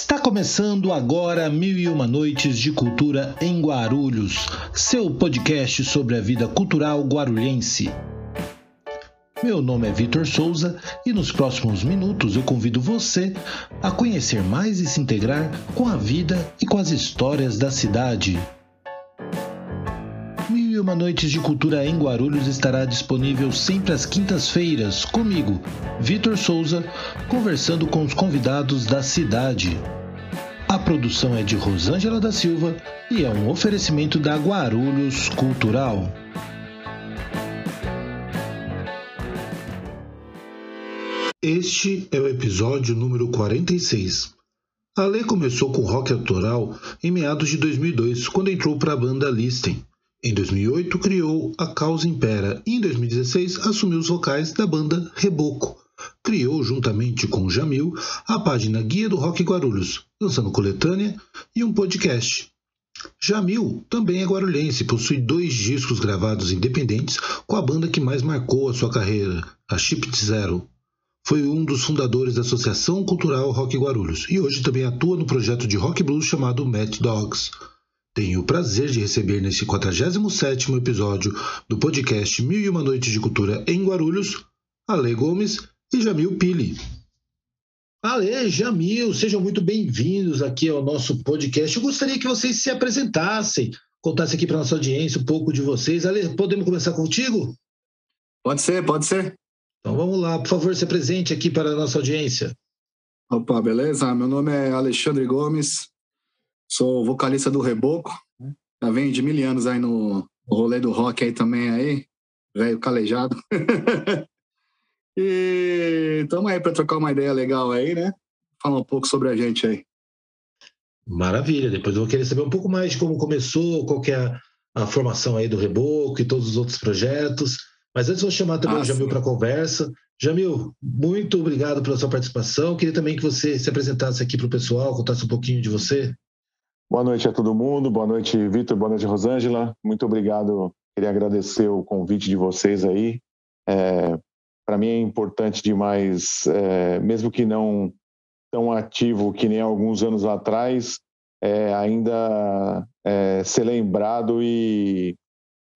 Está começando agora Mil e Uma Noites de Cultura em Guarulhos, seu podcast sobre a vida cultural guarulhense. Meu nome é Vitor Souza e nos próximos minutos eu convido você a conhecer mais e se integrar com a vida e com as histórias da cidade. Noites de Cultura em Guarulhos estará disponível sempre às quintas-feiras, comigo, Vitor Souza, conversando com os convidados da cidade. A produção é de Rosângela da Silva e é um oferecimento da Guarulhos Cultural. Este é o episódio número 46. A Lê começou com rock autoral em meados de 2002, quando entrou para a banda Listen. Em 2008, criou A Causa Impera e em 2016 assumiu os vocais da banda Reboco. Criou, juntamente com Jamil, a página Guia do Rock Guarulhos, lançando coletânea e um podcast. Jamil também é guarulhense, possui dois discos gravados independentes com a banda que mais marcou a sua carreira, a Chip Zero. Foi um dos fundadores da Associação Cultural Rock Guarulhos e hoje também atua no projeto de rock blues chamado Mad Dogs. Tenho o prazer de receber neste 47º episódio do podcast Mil e Uma Noites de Cultura em Guarulhos, Ale Gomes e Jamil Pili. Ale, Jamil, sejam muito bem-vindos aqui ao nosso podcast. Eu gostaria que vocês se apresentassem, contassem aqui para nossa audiência um pouco de vocês. Ale, podemos começar contigo? Pode ser, pode ser. Então vamos lá, por favor, se apresente aqui para a nossa audiência. Opa, beleza? Meu nome é Alexandre Gomes, Sou vocalista do Reboco. Né? Já venho de mil anos aí no rolê do rock aí também aí. Velho calejado. e estamos aí para trocar uma ideia legal aí, né? Falar um pouco sobre a gente aí. Maravilha. Depois eu vou querer saber um pouco mais de como começou, qual que é a, formação aí do Reboco e todos os outros projetos. Mas antes vou chamar também ah, o Jamil para a conversa. Jamil, muito obrigado pela sua participação. Queria também que você se apresentasse aqui para o pessoal, contasse um pouquinho de você. Boa noite a todo mundo, boa noite, Vitor, boa noite, Rosângela. Muito obrigado, queria agradecer o convite de vocês aí. É, Para mim é importante demais, é, mesmo que não tão ativo que nem alguns anos atrás, é, ainda é, ser lembrado e,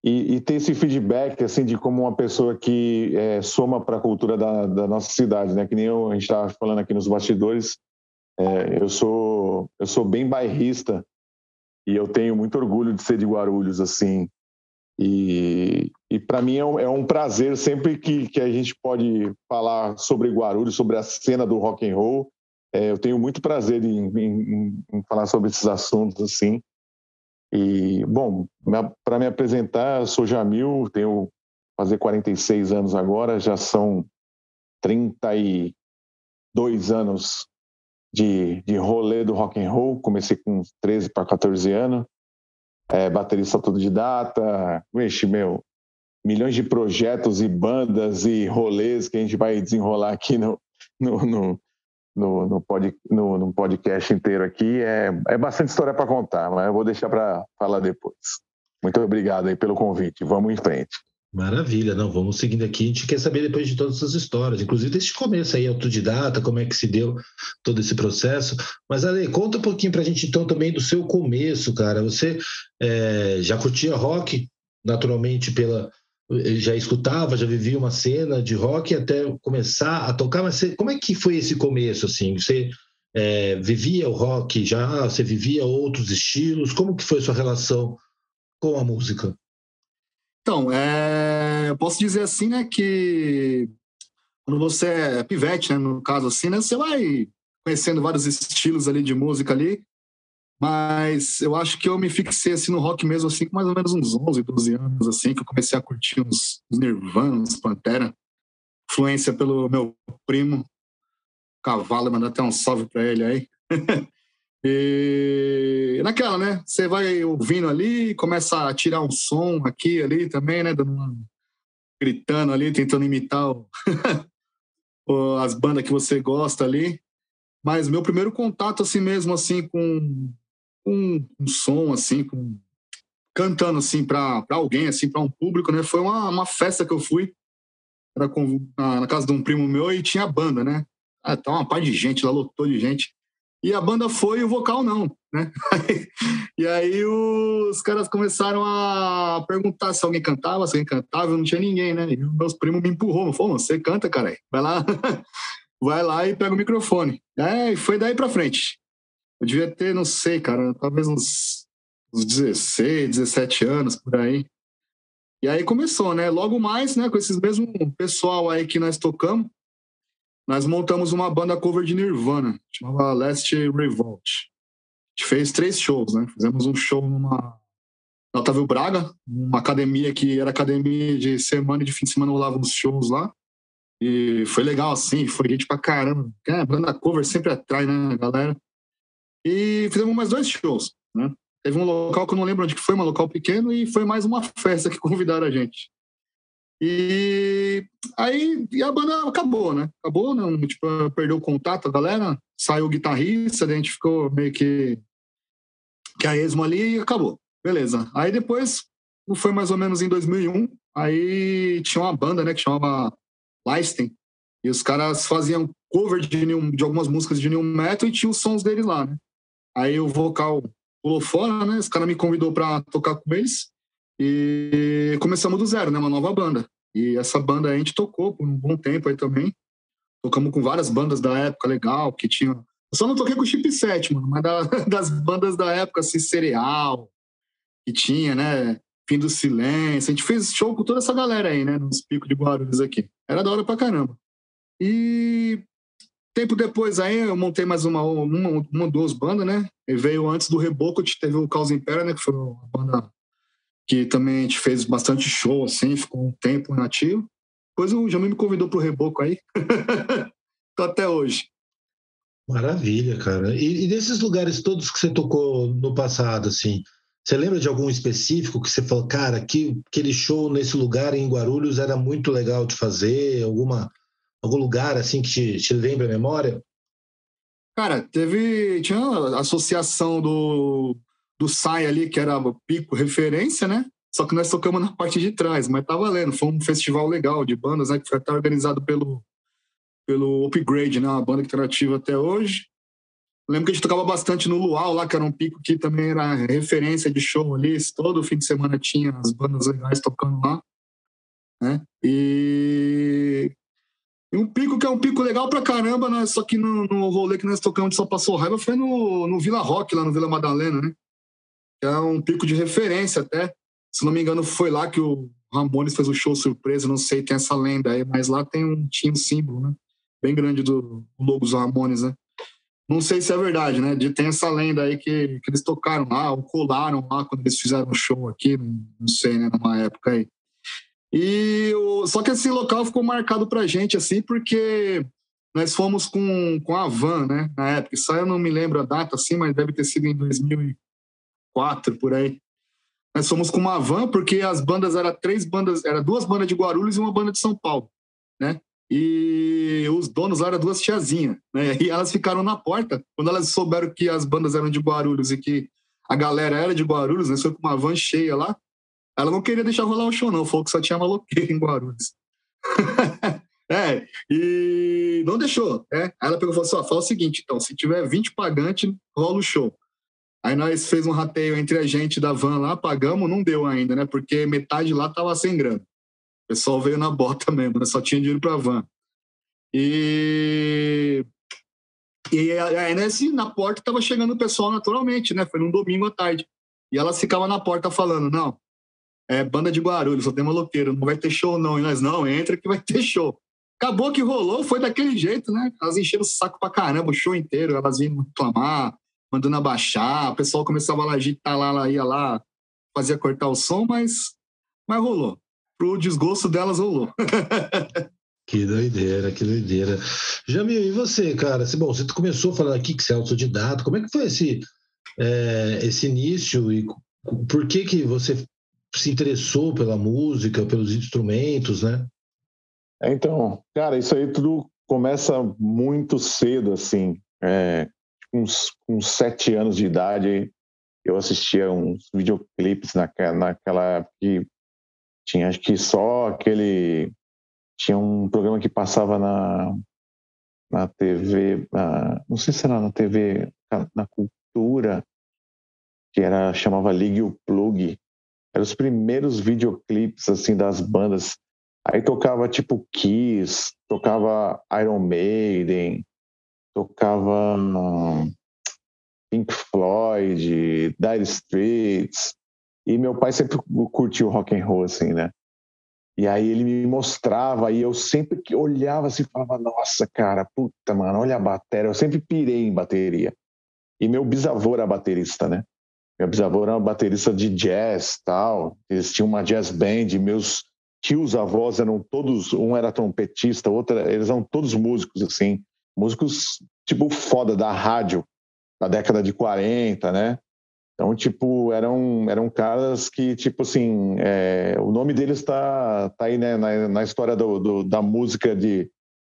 e, e, ter esse feedback assim de como uma pessoa que é, soma para a cultura da, da, nossa cidade, né? Que nem eu, a gente estava falando aqui nos bastidores, é, eu sou eu sou bem bairrista e eu tenho muito orgulho de ser de Guarulhos assim. E, e para mim é um, é um, prazer sempre que, que a gente pode falar sobre Guarulhos, sobre a cena do rock and roll. É, eu tenho muito prazer em, em, em, falar sobre esses assuntos assim. E bom, para me apresentar, eu sou Jamil, tenho fazer 46 anos agora, já são 32 anos de, de rolê do rock and roll. Comecei com 13 para 14 anos. É, baterista autodidata. Vixe, meu, milhões de projetos e bandas e rolês que a gente vai desenrolar aqui no, no, no, no, no, pod, no, no podcast inteiro aqui. É, é bastante história para contar, mas eu vou deixar para falar depois. Muito obrigado aí pelo convite. Vamos em frente. Maravilha, não, vamos seguindo aqui. A gente quer saber depois de todas essas histórias, inclusive desse começo aí, autodidata, como é que se deu todo esse processo. Mas, Ale, conta um pouquinho pra gente então também do seu começo, cara. Você é, já curtia rock, naturalmente, pela. Já escutava, já vivia uma cena de rock até começar a tocar, mas você, como é que foi esse começo, assim? Você é, vivia o rock já? Você vivia outros estilos? Como que foi sua relação com a música? Então, é, eu posso dizer assim, né, que quando você é pivete, né, no caso assim, né, você vai conhecendo vários estilos ali de música ali, mas eu acho que eu me fixei assim no rock mesmo assim com mais ou menos uns 11, 12 anos assim, que eu comecei a curtir uns, uns Nirvana, uns Pantera, influência pelo meu primo Cavalo, mandar até um salve para ele aí. E naquela, né? Você vai ouvindo ali, começa a tirar um som aqui, ali também, né? gritando ali, tentando imitar o, as bandas que você gosta ali. Mas meu primeiro contato, assim mesmo, assim, com, com um som, assim, com, cantando, assim, para alguém, assim, para um público, né? Foi uma, uma festa que eu fui. Era com, na, na, casa de um primo meu e tinha banda, né? Ah, tá uma par de gente lá, lotou de gente. E a banda foi e o vocal não, né? e aí os caras começaram a perguntar se alguém cantava, se alguém cantava, não tinha ninguém, né? E meus primos me empurrou, falou, você canta, cara, vai lá, vai lá e pega o microfone. É, e foi daí pra frente. Eu devia ter, não sei, cara, talvez uns, uns 16, 17 anos por aí. E aí começou, né? Logo mais, né, com esses mesmo pessoal aí que nós tocamos, nós montamos uma banda cover de Nirvana, chamava Last Revolt. A gente fez três shows, né? Fizemos um show numa na Otávio Braga, uma academia que era academia de semana e de fim de semana rolava uns shows lá. E foi legal, assim, foi gente pra caramba. É, banda cover sempre atrai, né, galera? E fizemos mais dois shows, né? Teve um local que eu não lembro onde que foi, um local pequeno, e foi mais uma festa que convidaram a gente. E aí e a banda acabou, né? Acabou, não, tipo, perdeu o contato, a galera, saiu o guitarrista, a gente ficou meio que que a esmo ali e acabou. Beleza. Aí depois, foi mais ou menos em 2001, aí tinha uma banda, né, que chamava Leisten, e os caras faziam cover de, new, de algumas músicas de new metal e tinha os sons deles lá, né? Aí o vocal pulou fora, né? Os caras me convidou para tocar com eles e começamos do zero, né? Uma nova banda. E essa banda a gente tocou por um bom tempo aí também. Tocamos com várias bandas da época legal, que tinha. Eu só não toquei com o Chip 7, mano, mas da, das bandas da época, assim, Cereal, que tinha, né? Fim do Silêncio. A gente fez show com toda essa galera aí, né? Nos picos de Guarulhos aqui. Era da hora pra caramba. E tempo depois aí eu montei mais uma, uma, uma duas bandas, né? E veio antes do Reboco, teve o Caos Impera, né? Que foi uma banda que também a gente fez bastante show, assim, ficou um tempo nativo. Depois o Jamil me convidou para o Reboco aí. Tô até hoje. Maravilha, cara. E, e, desses lugares todos que você tocou no passado, assim, você lembra de algum específico que você falou, cara, que, aquele show nesse lugar em Guarulhos era muito legal de fazer? Alguma, algum lugar, assim, que te, te lembra a memória? Cara, teve. Tinha a associação do do SAI ali, que era o pico referência, né? Só que nós tocamos na parte de trás, mas tá valendo. Foi um festival legal de bandas, né? Que foi até organizado pelo, pelo Upgrade, né? Uma banda que tá ativa até hoje. lembro que a gente tocava bastante no Luau, lá, que era um pico que também era referência de show ali. Todo fim de semana tinha as bandas legais tocando lá. Né? E e um pico que é um pico legal pra caramba, né? Só que no, no rolê que nós tocamos só passou raiva foi no, no Vila Rock, lá no Vila Madalena, né? É um pico de referência até. Se não me engano, foi lá que o Ramones fez o show surpresa, não sei, tem essa lenda aí, mas lá tem um, tinha um símbolo, né? Bem grande do, logo dos Ramones, né? Não sei se é verdade, né? De, tem essa lenda aí que, que eles tocaram lá, ou colaram lá quando eles fizeram o show aqui, não, sei, né? Numa época aí. E o, só que esse local ficou marcado pra gente, assim, porque nós fomos com, com a van, né? Na época. Isso aí eu não me lembro a data, assim, mas deve ter sido em 2000 quatro por aí. Nós fomos com uma van porque as bandas eram três bandas, era duas bandas de Guarulhos e uma banda de São Paulo, né? E os donos lá eram duas tiazinhas, né? E elas ficaram na porta quando elas souberam que as bandas eram de Guarulhos e que a galera era de Guarulhos, né? Foi com uma van cheia lá. Ela não queria deixar rolar o show, não. Falou que só tinha maloqueiro em Guarulhos. é, e não deixou, né? Aí ela pegou e falou assim: ó, fala o seguinte, então, se tiver 20 pagantes, rola o show. Aí nós fez um rateio entre a gente da van lá, pagamos, não deu ainda, né? Porque metade lá tava sem grana. O pessoal veio na bota mesmo, né? Só tinha dinheiro para van. E e aí nesse, na porta tava chegando o pessoal naturalmente, né? Foi num domingo à tarde. E elas ficavam na porta falando: "Não, é banda de Guarulhos, só tem maloqueiro, não vai ter show não". E nós: "Não, entra que vai ter show". Acabou que rolou, foi daquele jeito, né? Elas encheram o saco pra caramba o show inteiro, elas vinham reclamar, mandando abaixar, o pessoal começava a agitar lá, ela ia lá, fazia cortar o som, mas, mas rolou. Pro desgosto delas, rolou. Que doideira, que doideira. Jamil, e você, cara? Bom, você começou falando aqui que você é autodidata. Como é que foi esse, é, esse início e por que que você se interessou pela música, pelos instrumentos, né? Então, cara, isso aí tudo começa muito cedo, assim. É, uns, uns sete anos de idade, eu assistia uns videoclipes naquela, naquela época que tinha acho que só aquele tinha um programa que passava na na TV, na, não sei se era na TV, na Cultura, que era chamava Ligue o Plug. Eram os primeiros videoclipes assim das bandas. Aí tocava tipo Kiss, tocava Iron Maiden, tocava Pink Floyd, Dire Straits. E meu pai sempre curtiu rock and roll assim, né? E aí ele me mostrava, e eu sempre que olhava assim, falava, nossa, cara, puta, mano, olha a bateria. Eu sempre pirei em bateria. E meu bisavô era baterista, né? Meu bisavô era baterista de jazz tal. Eles tinham uma jazz band. Meus tios avós eram todos, um era trompetista, outro, eles eram todos músicos, assim. Músicos, tipo, foda da rádio, da década de 40, né? Então, tipo, eram, eram caras que, tipo assim, é, o nome deles está tá aí né, na, na história do, do, da música de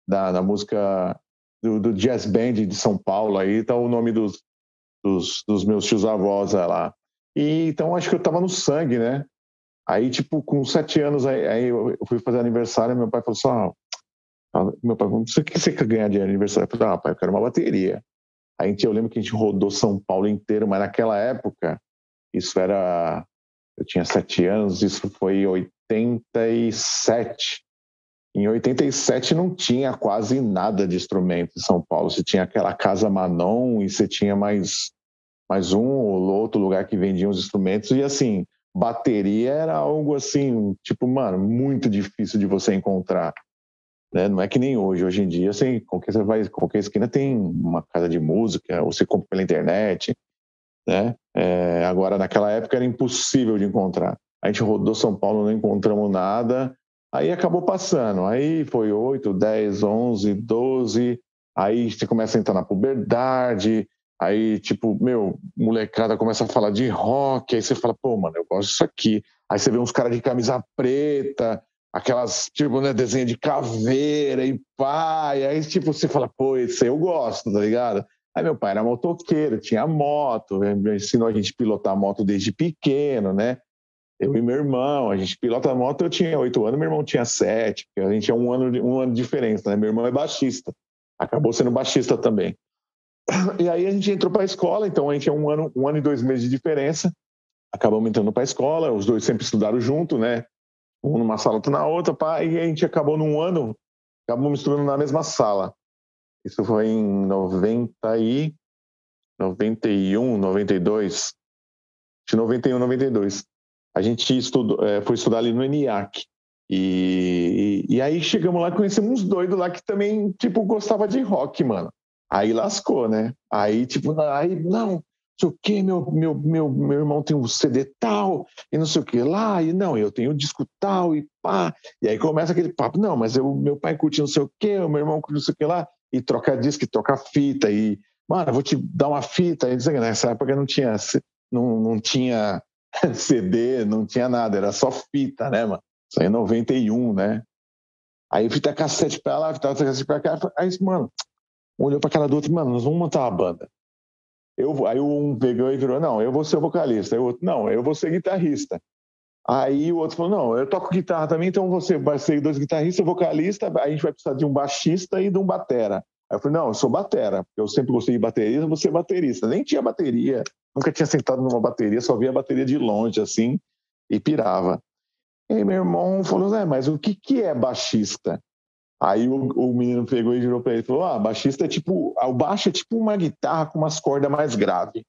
da, da música do, do, jazz band de São Paulo aí tá o nome dos, dos, dos meus tios avós lá. E então acho que eu tava no sangue, né? Aí tipo com sete anos aí, aí eu fui fazer aniversário, meu pai falou assim, meu pai, o que você quer ganhar de aniversário? Eu falei, ah, pai, eu quero uma bateria. A gente, eu lembro que a gente rodou São Paulo inteiro, mas naquela época, isso era. Eu tinha sete anos, isso foi em 87. Em 87 não tinha quase nada de instrumento em São Paulo. Você tinha aquela Casa Manon e você tinha mais, mais um ou outro lugar que vendia os instrumentos. E assim, bateria era algo assim, tipo, mano, muito difícil de você encontrar. Né? Não é que nem hoje. Hoje em dia, assim, qualquer, você vai, qualquer esquina tem uma casa de música, ou você compra pela internet. Né? É, agora, naquela época, era impossível de encontrar. A gente rodou São Paulo, não encontramos nada. Aí acabou passando. Aí foi 8, 10, 11, 12. Aí você começa a entrar na puberdade. Aí, tipo, meu, molecada começa a falar de rock. Aí você fala, pô, mano, eu gosto disso aqui. Aí você vê uns caras de camisa preta, aquelas, tipo, né, desenho de caveira e e aí, tipo, você fala, pô, isso aí eu gosto, tá ligado? Aí meu pai era motoqueiro, tinha moto, ensinou a gente a pilotar moto desde pequeno, né? Eu e meu irmão, a gente pilota moto, eu tinha oito anos, meu irmão tinha sete, a gente tinha um ano, um ano de diferença, né? Meu irmão é baixista, acabou sendo baixista também. E aí a gente entrou para a escola, então a gente tinha um ano, um ano e dois meses de diferença, acabamos entrando para a escola, os dois sempre estudaram junto, né? Um numa sala, outro na outra, pá, e a gente acabou num ano, acabamos estudando na mesma sala. Isso foi em 90 e 91, 92, de 91, 92. A gente estudou, é, foi estudar ali no ENIAC. E, e, e, aí chegamos lá, conhecemos uns doidos lá que também, tipo, gostava de rock, mano. Aí lascou, né? Aí, tipo, aí, não, sei o quê, meu, meu, meu, meu irmão tem um CD tal, e não sei o que lá, e não, eu tenho um disco tal, e pá. E aí começa aquele papo, não, mas eu, meu pai curte não sei o quê, o meu irmão curte não sei o que lá, e troca disco, e troca fita, e, mano, eu vou te dar uma fita. E nessa época não tinha, não, não tinha CD, não tinha nada, era só fita, né, mano? Isso aí é 91, né? Aí fita cassete pra lá, fita cassete pra cá, aí, mano, olhou pra cara do outro, mano, nós vamos montar uma banda. Eu, aí um pegou e virou, não, eu vou ser vocalista. Aí o outro, não, eu vou ser guitarrista. Aí o outro falou, não, eu toco guitarra também, então você vai ser dois guitarristas, vocalista, a gente vai precisar de um baixista e de um batera. Aí eu falei, não, eu sou batera, eu sempre gostei de bateria, eu vou ser baterista. Nem tinha bateria, nunca tinha sentado numa bateria, só via a bateria de longe, assim, e pirava. E aí meu irmão falou, é, mas o que, que é baixista? Aí o, o menino pegou e virou para ele e falou: Ah, baixista é tipo. O baixo é tipo uma guitarra com umas cordas mais graves.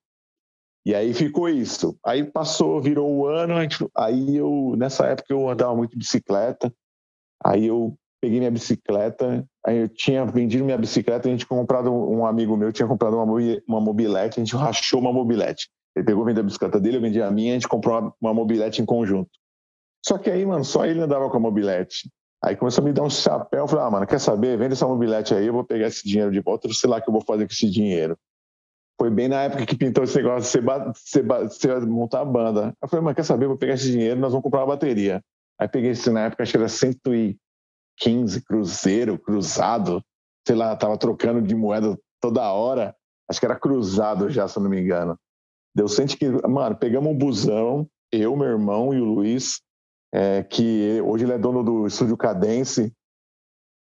E aí ficou isso. Aí passou, virou o ano. Aí eu, nessa época, eu andava muito de bicicleta. Aí eu peguei minha bicicleta. Aí eu tinha vendido minha bicicleta. A gente comprado, um amigo meu tinha comprado uma, uma mobilete. A gente rachou uma mobilete. Ele pegou, vendeu a bicicleta dele, eu vendi a minha. A gente comprou uma, uma mobilete em conjunto. Só que aí, mano, só ele andava com a mobilete. Aí começou a me dar um chapéu. Falei, ah, mano, quer saber? Vende essa mobilete aí, eu vou pegar esse dinheiro de volta, sei lá o que eu vou fazer com esse dinheiro. Foi bem na época que pintou esse negócio de você, você, montar a banda. Eu falei, mano, quer saber? Eu vou pegar esse dinheiro, nós vamos comprar uma bateria. Aí peguei esse na época, acho que era 115 cruzeiro, cruzado. Sei lá, tava trocando de moeda toda hora. Acho que era cruzado já, se eu não me engano. Deu 115. Mano, pegamos um busão, eu, meu irmão e o Luiz é, que hoje ele é dono do estúdio Cadence.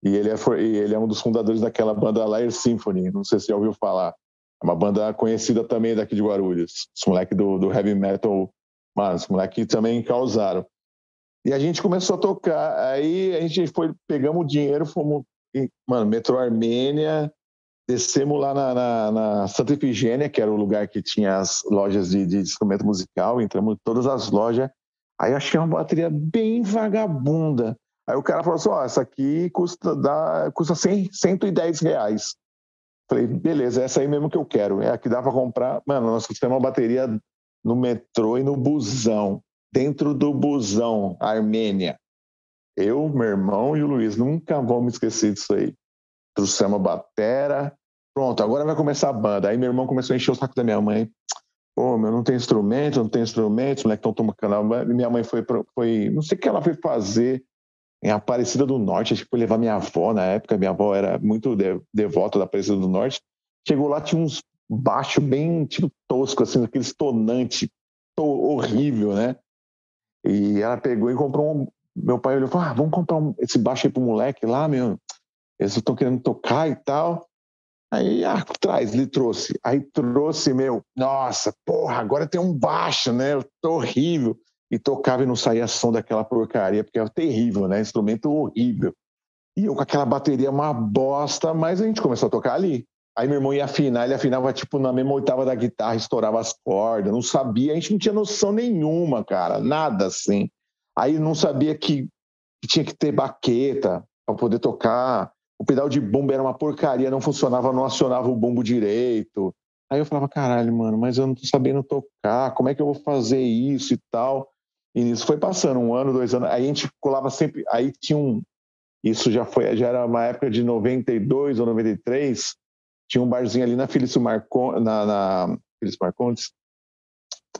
E ele é, ele é um dos fundadores daquela banda Liar Symphony, não sei se já ouviu falar. É uma banda conhecida também daqui de Guarulhos. Os moleques do, do heavy metal, mano, os moleques também causaram. E a gente começou a tocar. Aí a gente foi, pegamos o dinheiro, fomos, mano, metrô Armênia, descemos lá na, na, na, Santa Efigênia, que era o lugar que tinha as lojas de, de instrumento musical, entramos em todas as lojas. Aí achei uma bateria bem vagabunda. Aí o cara falou assim: ó, oh, essa aqui custa, dá, custa 100, 110 reais. Falei, beleza, essa aí mesmo que eu quero. É a que dá para comprar. Mano, nós temos uma bateria no metrô e no busão. Dentro do busão, Armênia. Eu, meu irmão e o Luiz nunca vamos esquecer disso aí. Trouxemos a batera. Pronto, agora vai começar a banda. Aí meu irmão começou a encher o saco da minha mãe. Pô, meu, não tem instrumento, não tem instrumento, os moleques estão canal. Minha mãe foi, foi, não sei o que ela foi fazer em Aparecida do Norte, acho que foi levar minha avó na época, minha avó era muito devota da Aparecida do Norte. Chegou lá, tinha uns baixo bem tipo tosco, assim, aqueles tonante horrível, né? E ela pegou e comprou um. Meu pai olhou e falou: ah, vamos comprar um, esse baixo aí pro moleque lá, meu. Eles estão querendo tocar e tal. Aí, ah, traz, ele trouxe. Aí trouxe, meu, nossa, porra, agora tem um baixo, né? Tô horrível e tocava e não saía som daquela porcaria, porque era terrível, né? Instrumento horrível. E eu com aquela bateria uma bosta, mas a gente começou a tocar ali. Aí meu irmão ia afinar, ele afinava tipo na mesma oitava da guitarra, estourava as cordas, não sabia, a gente não tinha noção nenhuma, cara, nada assim. Aí não sabia que tinha que ter baqueta para poder tocar. O pedal de bumbo era uma porcaria, não funcionava, não acionava o bumbo direito. Aí eu falava, caralho, mano, mas eu não tô sabendo tocar, como é que eu vou fazer isso e tal? E nisso foi passando um ano, dois anos. Aí a gente colava sempre. Aí tinha um. Isso já foi, já era uma época de 92 ou 93. Tinha um barzinho ali na Felício Marcondes, na, na Felício Marcondes,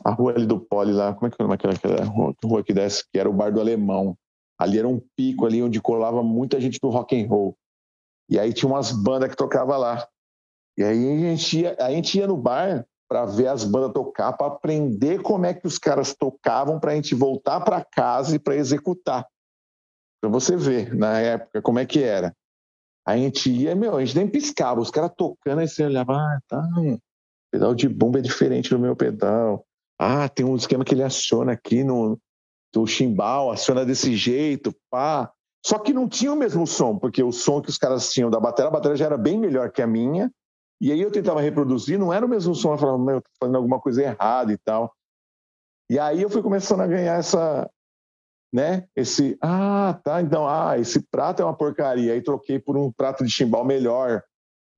a rua ali do Poli lá, como é que é aquela, aquela rua, rua que desce, que era o bar do Alemão. Ali era um pico ali onde colava muita gente do rock and roll. E aí tinha umas bandas que tocava lá. E aí a gente ia, a gente ia no bar para ver as bandas tocar, para aprender como é que os caras tocavam, para a gente voltar para casa e para executar. Para você ver, na época, como é que era. A gente ia, meu, a gente nem piscava, os caras tocando, aí você olhava, ah, tá, pedal de bomba é diferente do meu pedal. Ah, tem um esquema que ele aciona aqui no do chimbal, aciona desse jeito, pá. Só que não tinha o mesmo som, porque o som que os caras tinham da bateria, a bateria já era bem melhor que a minha, e aí eu tentava reproduzir, não era o mesmo som, eu falava, meu, eu tô fazendo alguma coisa errada e tal. E aí eu fui começando a ganhar essa, né, esse, ah, tá, então, ah, esse prato é uma porcaria, aí troquei por um prato de chimbal melhor.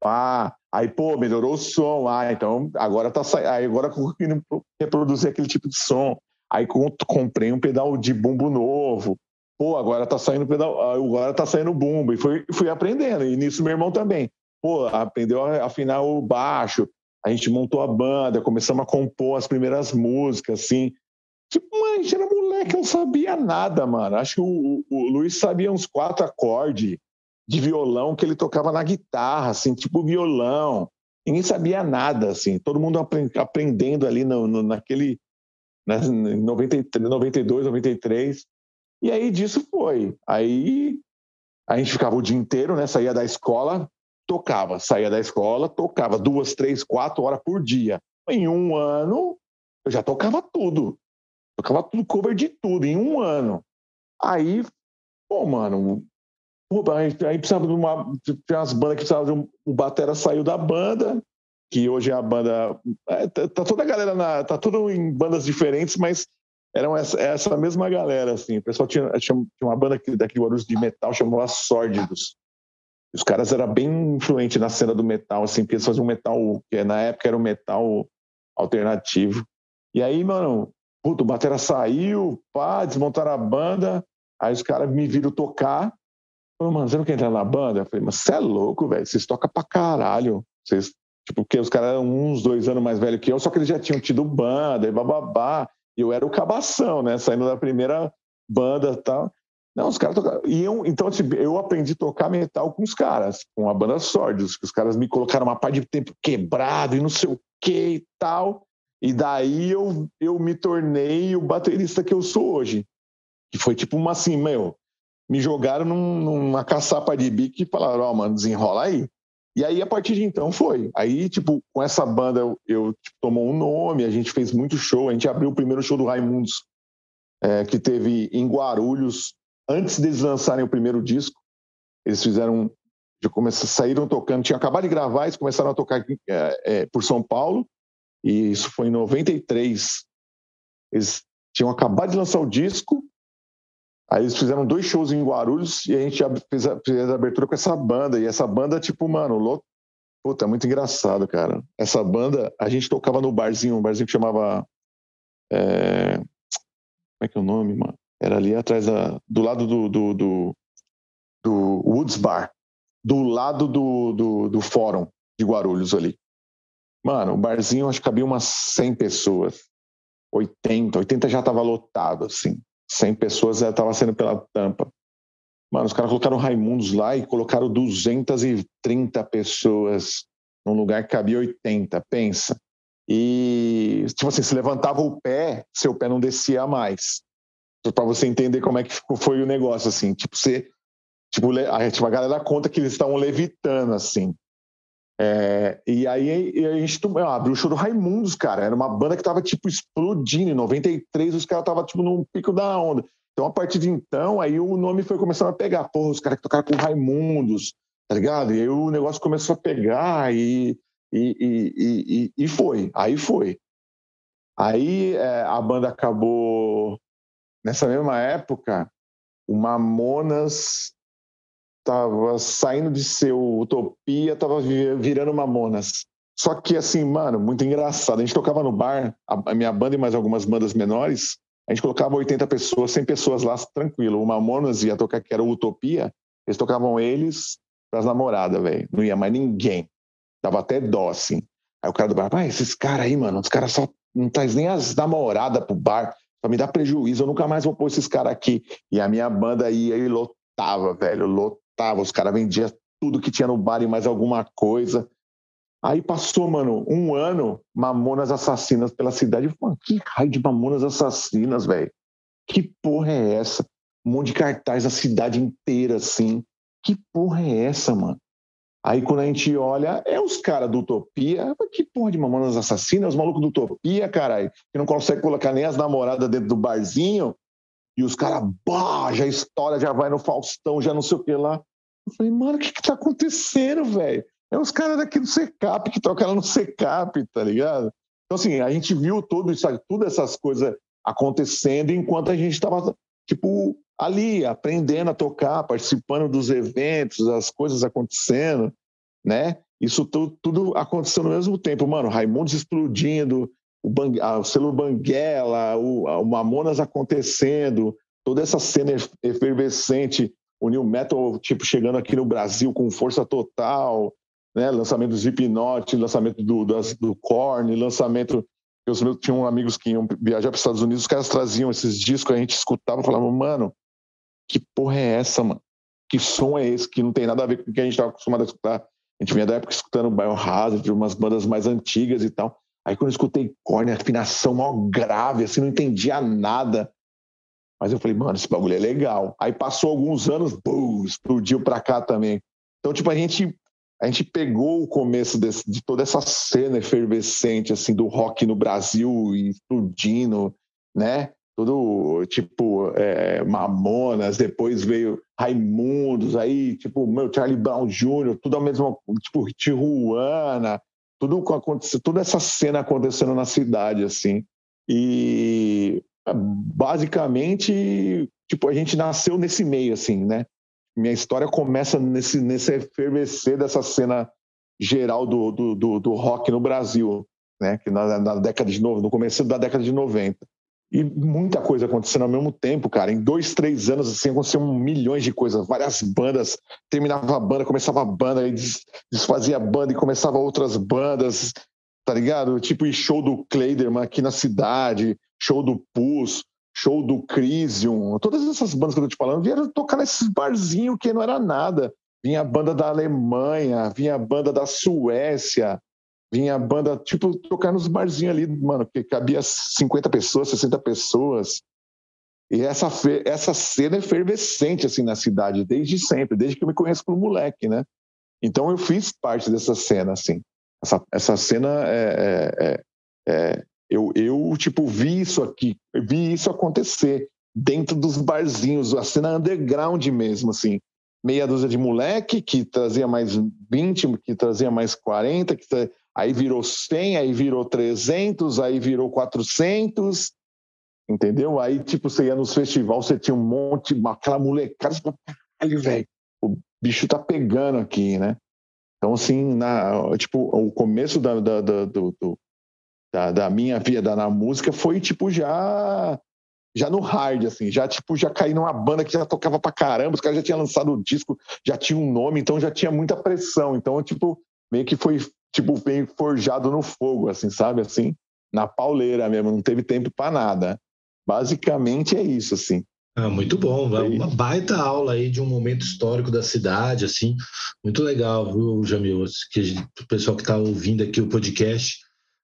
Ah, aí, pô, melhorou o som, ah, então agora tá aí agora conseguindo reproduzir aquele tipo de som. Aí comprei um pedal de bumbo novo. Pô, agora tá saindo pedal, agora tá saindo bumbo. E fui, fui aprendendo. E nisso meu irmão também pô, aprendeu a afinar o baixo, a gente montou a banda, começamos a compor as primeiras músicas, assim. Tipo, mano, a gente era moleque, não sabia nada, mano. Acho que o, o Luiz sabia uns quatro acordes de violão que ele tocava na guitarra, assim, tipo violão. Ninguém sabia nada, assim. Todo mundo aprendendo ali no, no naquele... Em 93, 92, 93. E aí disso foi. Aí a gente ficava o dia inteiro, né? Saía da escola, tocava, saía da escola, tocava duas, três, quatro horas por dia. Em um ano, eu já tocava tudo. Tocava tudo, cover de tudo, em um ano. Aí, pô, mano, aí precisava de uma. Tinha umas bandas que precisavam de um. O Batera saiu da banda, que hoje é a banda. É, tá, tá, toda a galera na. Tá tudo em bandas diferentes, mas eram essa, essa mesma galera, assim. O pessoal tinha, tinha, uma banda aqui, daqui de Guarulhos de metal chamada Sórdidos. Os caras eram bem influentes na cena do metal, assim, porque eles faziam um metal, que na época era um metal alternativo. E aí, mano, puto, o batera saiu, pá, desmontaram a banda, aí os caras me viram tocar. Falei, mano, você não quer entrar na banda? Eu falei, mas você é louco, velho, vocês tocam pra caralho. Vocês, tipo, porque os caras eram uns, dois anos mais velhos que eu, só que eles já tinham tido banda e bababá. Eu era o cabação, né, saindo da primeira banda e tal. Não, os caras tocavam. Então, assim, eu aprendi a tocar metal com os caras, com a banda Sórdios, que os caras me colocaram uma parte de tempo quebrado e não sei o que e tal. E daí eu, eu me tornei o baterista que eu sou hoje. Que foi tipo uma assim, meu, me jogaram num, numa caçapa de bico e falaram, ó, oh, mano, desenrola aí. E aí, a partir de então, foi. Aí, tipo, com essa banda, eu, eu tipo, tomou um nome, a gente fez muito show. A gente abriu o primeiro show do Raimundos, é, que teve em Guarulhos, antes deles lançarem o primeiro disco. Eles fizeram, já começaram, saíram tocando, tinham acabado de gravar, eles começaram a tocar é, é, por São Paulo, e isso foi em 93. Eles tinham acabado de lançar o disco, Aí eles fizeram dois shows em Guarulhos e a gente fez a, fez a abertura com essa banda. E essa banda, tipo, mano, louco. Puta, é muito engraçado, cara. Essa banda, a gente tocava no barzinho, um barzinho que chamava. É... Como é que é o nome, mano? Era ali atrás da. Do lado do. do, do, do Woods Bar. Do lado do, do, do fórum de Guarulhos ali. Mano, o barzinho acho que cabia umas 100 pessoas. 80, 80 já tava lotado, assim. 100 pessoas já estava sendo pela tampa. Mano, os caras colocaram Raimundos lá e colocaram 230 pessoas num lugar que cabia 80, pensa. E, tipo assim, se levantava o pé, seu pé não descia mais. Para você entender como é que foi o negócio, assim. Tipo, você. Tipo, a, tipo, a galera conta que eles estavam levitando, assim. É, e aí a gente abriu o show do Raimundos, cara. Era uma banda que tava, tipo, explodindo. Em 93, os caras estavam, tipo, num pico da onda. Então, a partir de então, aí o nome foi começando a pegar. Porra, os caras que tocaram com Raimundos, tá ligado? E aí o negócio começou a pegar e, e, e, e, e foi. Aí foi. Aí é, a banda acabou. Nessa mesma época, o Mamonas tava saindo de ser Utopia, tava virando Mamonas. Só que, assim, mano, muito engraçado. A gente tocava no bar, a minha banda e mais algumas bandas menores, a gente colocava 80 pessoas, 100 pessoas lá, tranquilo. O Mamonas ia tocar, que era Utopia, eles tocavam eles pras namoradas, velho. Não ia mais ninguém. Dava até dó, assim. Aí o cara do bar, pai, esses caras aí, mano, os caras só não traz nem as namoradas pro bar, só me dá prejuízo, eu nunca mais vou pôr esses caras aqui. E a minha banda ia e lotava, velho, lotava os caras vendiam tudo que tinha no bar e mais alguma coisa. Aí passou, mano, um ano, Mamonas Assassinas pela cidade. Eu falei, que raio de Mamonas Assassinas, velho? Que porra é essa? Um monte de cartaz a cidade inteira, assim. Que porra é essa, mano? Aí quando a gente olha, é os caras do Utopia. Que porra de Mamonas Assassinas? Os malucos do Utopia, caralho, que não consegue colocar nem as namoradas dentro do barzinho. E os caras, já estoura, já vai no Faustão, já não sei o que lá. Eu falei, mano, o que que tá acontecendo, velho? É os caras daqui do Secap que tocaram no Secap, tá ligado? Então, assim, a gente viu tudo isso, tudo essas coisas acontecendo enquanto a gente estava, tipo, ali, aprendendo a tocar, participando dos eventos, as coisas acontecendo, né? Isso tudo, tudo aconteceu no mesmo tempo, mano. Raimundos explodindo, o, Bang, o selo Banguela, o, o Mamonas acontecendo, toda essa cena efervescente o new metal tipo chegando aqui no Brasil com força total, né? Lançamento do Slipknot, lançamento do, do, do Korn, lançamento eu tinha amigos que iam viajar para os Estados Unidos, os caras traziam esses discos, a gente escutava e falava, mano, que porra é essa, mano? Que som é esse que não tem nada a ver com o que a gente estava acostumado a escutar? A gente vinha da época escutando Biohazard, umas bandas mais antigas e tal. Aí quando eu escutei Korn, afinação mal grave, assim, não entendia nada. Mas eu falei, mano, esse bagulho é legal. Aí passou alguns anos, bum, explodiu pra cá também. Então, tipo, a gente, a gente pegou o começo desse, de toda essa cena efervescente, assim, do rock no Brasil explodindo, né? Tudo, tipo, é, Mamonas, depois veio Raimundos, aí, tipo, meu, Charlie Brown Jr., tudo ao mesmo, tipo, Tijuana, tudo aconteceu, toda essa cena acontecendo na cidade, assim. E basicamente, tipo, a gente nasceu nesse meio, assim, né? Minha história começa nesse, nesse efervescer dessa cena geral do, do, do, do rock no Brasil, né? Que na, na, década de no começo da década de 90. E muita coisa acontecendo ao mesmo tempo, cara. Em dois, três anos, assim, aconteciam milhões de coisas. Várias bandas, terminava a banda, começava a banda, aí desfazia a banda e começava outras bandas, tá ligado? Tipo, show do Kleiderman aqui na cidade, show do Pus, show do Crisium, todas essas bandas que eu tô te falando vieram tocar nesses barzinhos que não era nada. Vinha a banda da Alemanha, vinha a banda da Suécia, vinha a banda, tipo, tocar nos barzinhos ali, mano, que cabia 50 pessoas, 60 pessoas. E essa, essa cena é efervescente assim na cidade desde sempre, desde que eu me conheço como moleque, né? Então eu fiz parte dessa cena, assim. Essa, essa cena é, é, é, é eu, eu tipo vi isso aqui, vi isso acontecer dentro dos barzinhos, a cena underground mesmo, assim. Meia dúzia de moleque que trazia mais 20, que trazia mais 40, que tra... aí virou 100, aí virou 300, aí virou 400, entendeu? Aí, tipo, você ia nos festivais, você tinha um monte, aquela molecada, caralho, velho, o bicho tá pegando aqui, né? Então, assim, na, tipo, o começo da, da, da, do, da, da minha vida na música foi, tipo, já já no hard, assim, já tipo, já caí numa banda que já tocava pra caramba, os caras já tinham lançado o disco, já tinha um nome, então já tinha muita pressão. Então, tipo, meio que foi, tipo, bem forjado no fogo, assim, sabe? Assim, na pauleira mesmo, não teve tempo para nada. Basicamente é isso, assim. Ah, muito bom, uma baita aula aí de um momento histórico da cidade, assim, muito legal, viu, Jamil? Que o pessoal que está ouvindo aqui o podcast,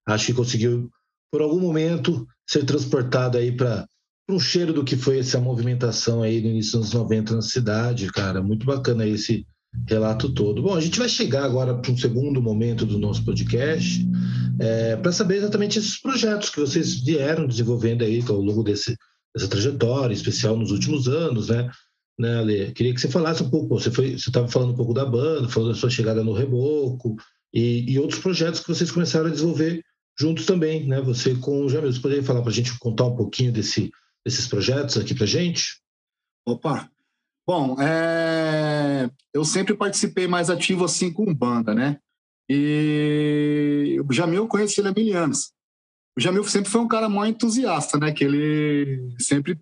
acho que conseguiu, por algum momento, ser transportado aí para um cheiro do que foi essa movimentação aí no início dos 90 na cidade, cara. Muito bacana esse relato todo. Bom, a gente vai chegar agora para um segundo momento do nosso podcast é, para saber exatamente esses projetos que vocês vieram desenvolvendo aí ao longo desse, dessa trajetória, especial nos últimos anos, né? né Ale? Queria que você falasse um pouco. Você foi, você estava falando um pouco da banda, falando da sua chegada no Reboco e, e outros projetos que vocês começaram a desenvolver juntos também, né? Você com o Jamil. Você poderia falar para a gente contar um pouquinho desse desses projetos aqui para gente? Opa! Bom, é... eu sempre participei mais ativo assim com banda, né? E o Jamil eu conheci ele há mil anos. O Jamil sempre foi um cara muito entusiasta, né? Que ele sempre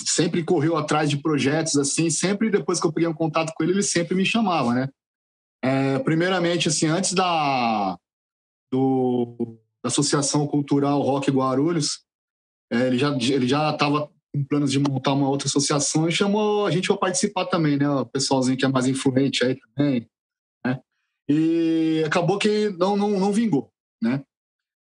sempre correu atrás de projetos assim, sempre depois que eu peguei um contato com ele, ele sempre me chamava, né? É, primeiramente, assim, antes da, do, da Associação Cultural Rock Guarulhos, é, ele já ele já estava com planos de montar uma outra associação e chamou a gente para participar também, né? O pessoalzinho que é mais influente aí também, né? E acabou que não, não, não vingou, né?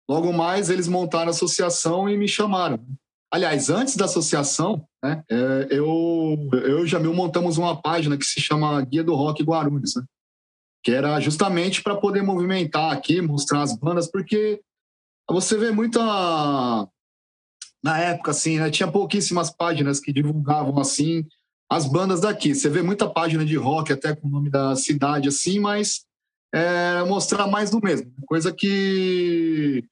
Logo mais eles montaram a associação e me chamaram. Aliás, antes da associação, né, é, eu, eu e Jamil montamos uma página que se chama Guia do Rock Guarulhos, né? Que era justamente para poder movimentar aqui, mostrar as bandas, porque você vê muita na época, assim, né, tinha pouquíssimas páginas que divulgavam, assim, as bandas daqui. Você vê muita página de rock, até com o nome da cidade, assim, mas é, mostrar mais do mesmo. Coisa que,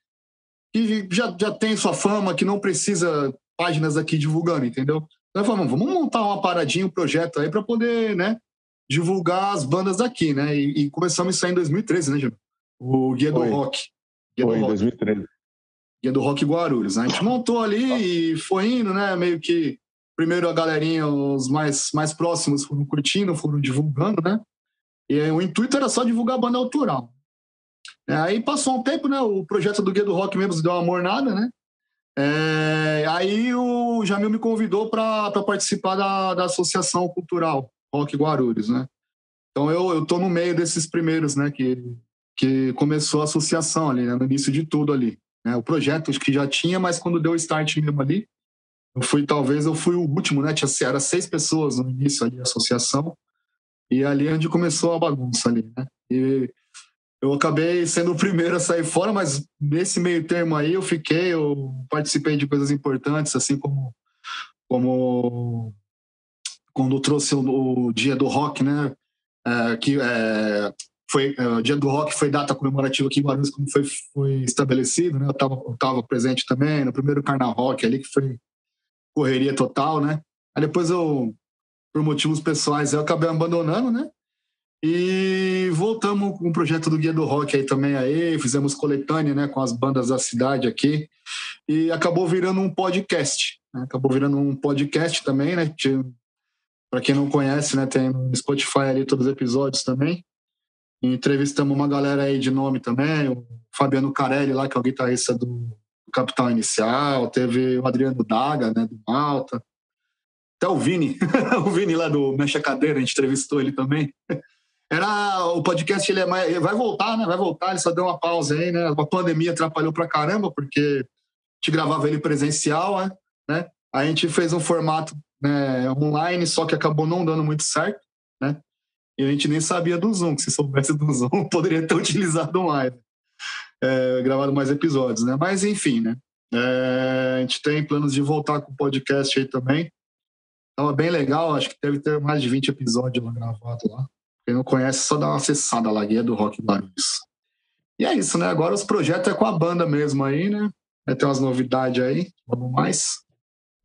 que já, já tem sua fama, que não precisa páginas aqui divulgando, entendeu? Então, falamos, vamos montar uma paradinha, um projeto aí para poder, né, divulgar as bandas daqui, né? E, e, começamos isso aí em 2013, né, Gil? O Guia do Rock. Guia Foi, do Rock. 2013 guia do Rock Guarulhos. Né? A gente montou ali e foi indo, né? Meio que primeiro a galerinha, os mais, mais próximos foram curtindo, foram divulgando, né? E o intuito era só divulgar a banda autoral. É, aí passou um tempo, né? O projeto do Guia do Rock mesmo deu uma mornada, né? É, aí o Jamil me convidou para participar da, da Associação Cultural Rock Guarulhos, né? Então eu, eu tô no meio desses primeiros, né? Que, que começou a associação ali, né? no início de tudo ali. Né? O projeto acho que já tinha, mas quando deu o start mesmo ali, eu fui, talvez eu fui o último, né? Tinha, era seis pessoas no início ali, a associação, e ali é onde começou a bagunça ali, né? E eu acabei sendo o primeiro a sair fora, mas nesse meio termo aí eu fiquei, eu participei de coisas importantes, assim como, como quando trouxe o, o dia do rock, né? É, que é, foi uh, o Dia do Rock foi data comemorativa aqui em Guarulhos, como foi, foi estabelecido, né? Eu estava eu tava presente também no primeiro Carnaval Rock ali, que foi correria total, né? Aí depois eu, por motivos pessoais, eu acabei abandonando, né? E voltamos com o projeto do Guia do Rock aí também aí, fizemos coletânea, né, com as bandas da cidade aqui, e acabou virando um podcast, né? acabou virando um podcast também, né? Para quem não conhece, né, tem no Spotify ali todos os episódios também. Entrevistamos uma galera aí de nome também, o Fabiano Carelli lá, que é o guitarrista do Capital Inicial, teve o Adriano Daga, né, do Malta. Até o Vini, o Vini lá do Mexa Cadeira, a gente entrevistou ele também. Era o podcast, ele, é mais, vai voltar, né? Vai voltar, ele só deu uma pausa aí, né? A pandemia atrapalhou pra caramba, porque a gente gravava ele presencial, né? A gente fez um formato né, online, só que acabou não dando muito certo, né? E a gente nem sabia do Zoom, que se soubesse do Zoom, poderia ter utilizado mais, é, gravado mais episódios, né? Mas enfim, né? É, a gente tem planos de voltar com o podcast aí também. Tava bem legal, acho que deve ter mais de 20 episódios lá gravados lá. Quem não conhece, só dá uma acessada lá, Guia do Rock Barulhos. E é isso, né? Agora os projetos é com a banda mesmo aí, né? Vai ter umas novidades aí, vamos mais.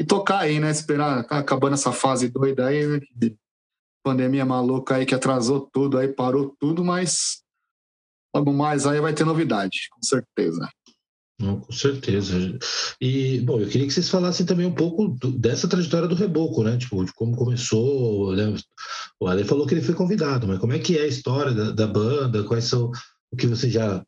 E tocar aí, né? Esperar, tá acabando essa fase doida aí, né? Pandemia maluca aí que atrasou tudo, aí parou tudo, mas logo mais aí vai ter novidade, com certeza. Não, com certeza. E, bom, eu queria que vocês falassem também um pouco do, dessa trajetória do Reboco, né? Tipo, de como começou. Né? O Ale falou que ele foi convidado, mas como é que é a história da, da banda? Quais são o que vocês já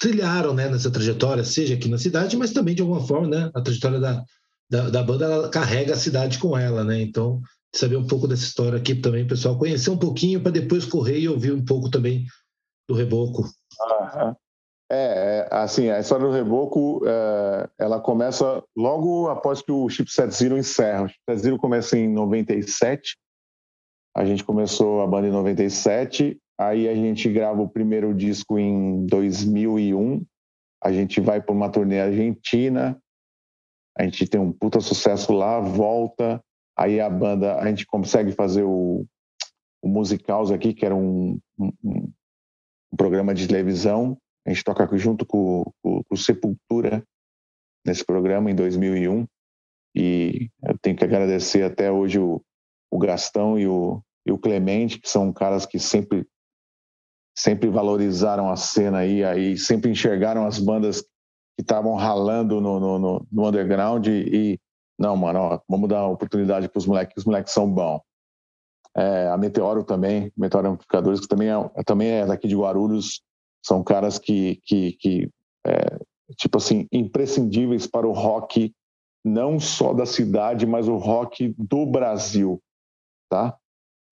trilharam né, nessa trajetória, seja aqui na cidade, mas também de alguma forma, né? A trajetória da, da, da banda ela carrega a cidade com ela, né? Então, saber um pouco dessa história aqui também, pessoal, conhecer um pouquinho para depois correr e ouvir um pouco também do Reboco. É, é, assim, a história do Reboco, é, ela começa logo após que o Chipset Zero encerra. O Chipset Zero começa em 97, a gente começou a banda em 97, aí a gente grava o primeiro disco em 2001, a gente vai para uma turnê argentina, a gente tem um puta sucesso lá, volta, aí a banda, a gente consegue fazer o, o Musicals aqui, que era um, um, um, programa de televisão, a gente toca junto com, com, com Sepultura nesse programa em 2001, e eu tenho que agradecer até hoje o, o Gastão e o, e o Clemente, que são caras que sempre sempre valorizaram a cena aí, aí sempre enxergaram as bandas que estavam ralando no, no, no, underground e, não, mano, ó, vamos dar oportunidade para os moleques, os moleques são bons. É, a Meteoro também, Meteoro Amplificadores, que também é, também é daqui de Guarulhos, são caras que, que, que é, tipo assim, imprescindíveis para o rock, não só da cidade, mas o rock do Brasil, tá?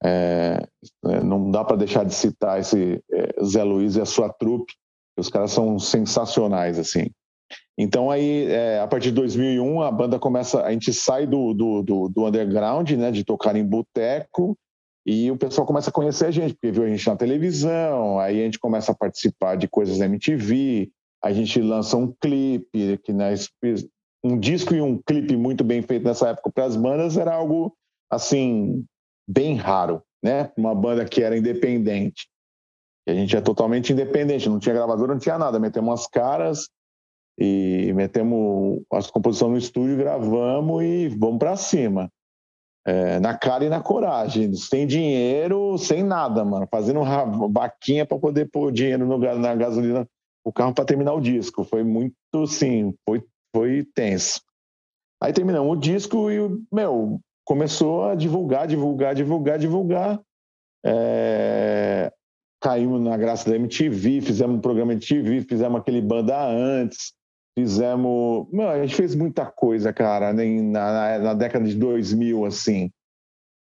É, é não dá para deixar de citar esse é, Zé Luiz e a sua trupe, os caras são sensacionais, assim. Então aí, é, a partir de 2001, a banda começa, a gente sai do, do, do, do underground, né, de tocar em boteco, e o pessoal começa a conhecer a gente, porque viu a gente na televisão, aí a gente começa a participar de coisas da MTV, a gente lança um clipe, que né, um disco e um clipe muito bem feito nessa época para as bandas era algo assim bem raro, né? Uma banda que era independente. A gente é totalmente independente, não tinha gravadora, não tinha nada, metemos as caras e metemos as composições no estúdio, gravamos e vamos para cima. É, na cara e na coragem, sem dinheiro, sem nada, mano, fazendo vaquinha para poder pôr dinheiro no, na gasolina, o carro para terminar o disco. Foi muito, sim, foi, foi tenso. Aí terminamos o disco e, meu, começou a divulgar, divulgar, divulgar, divulgar. É... Caímos na graça da MTV, fizemos um programa de TV, fizemos aquele banda antes, Fizemos. Meu, a gente fez muita coisa, cara, na, na, na década de 2000, assim.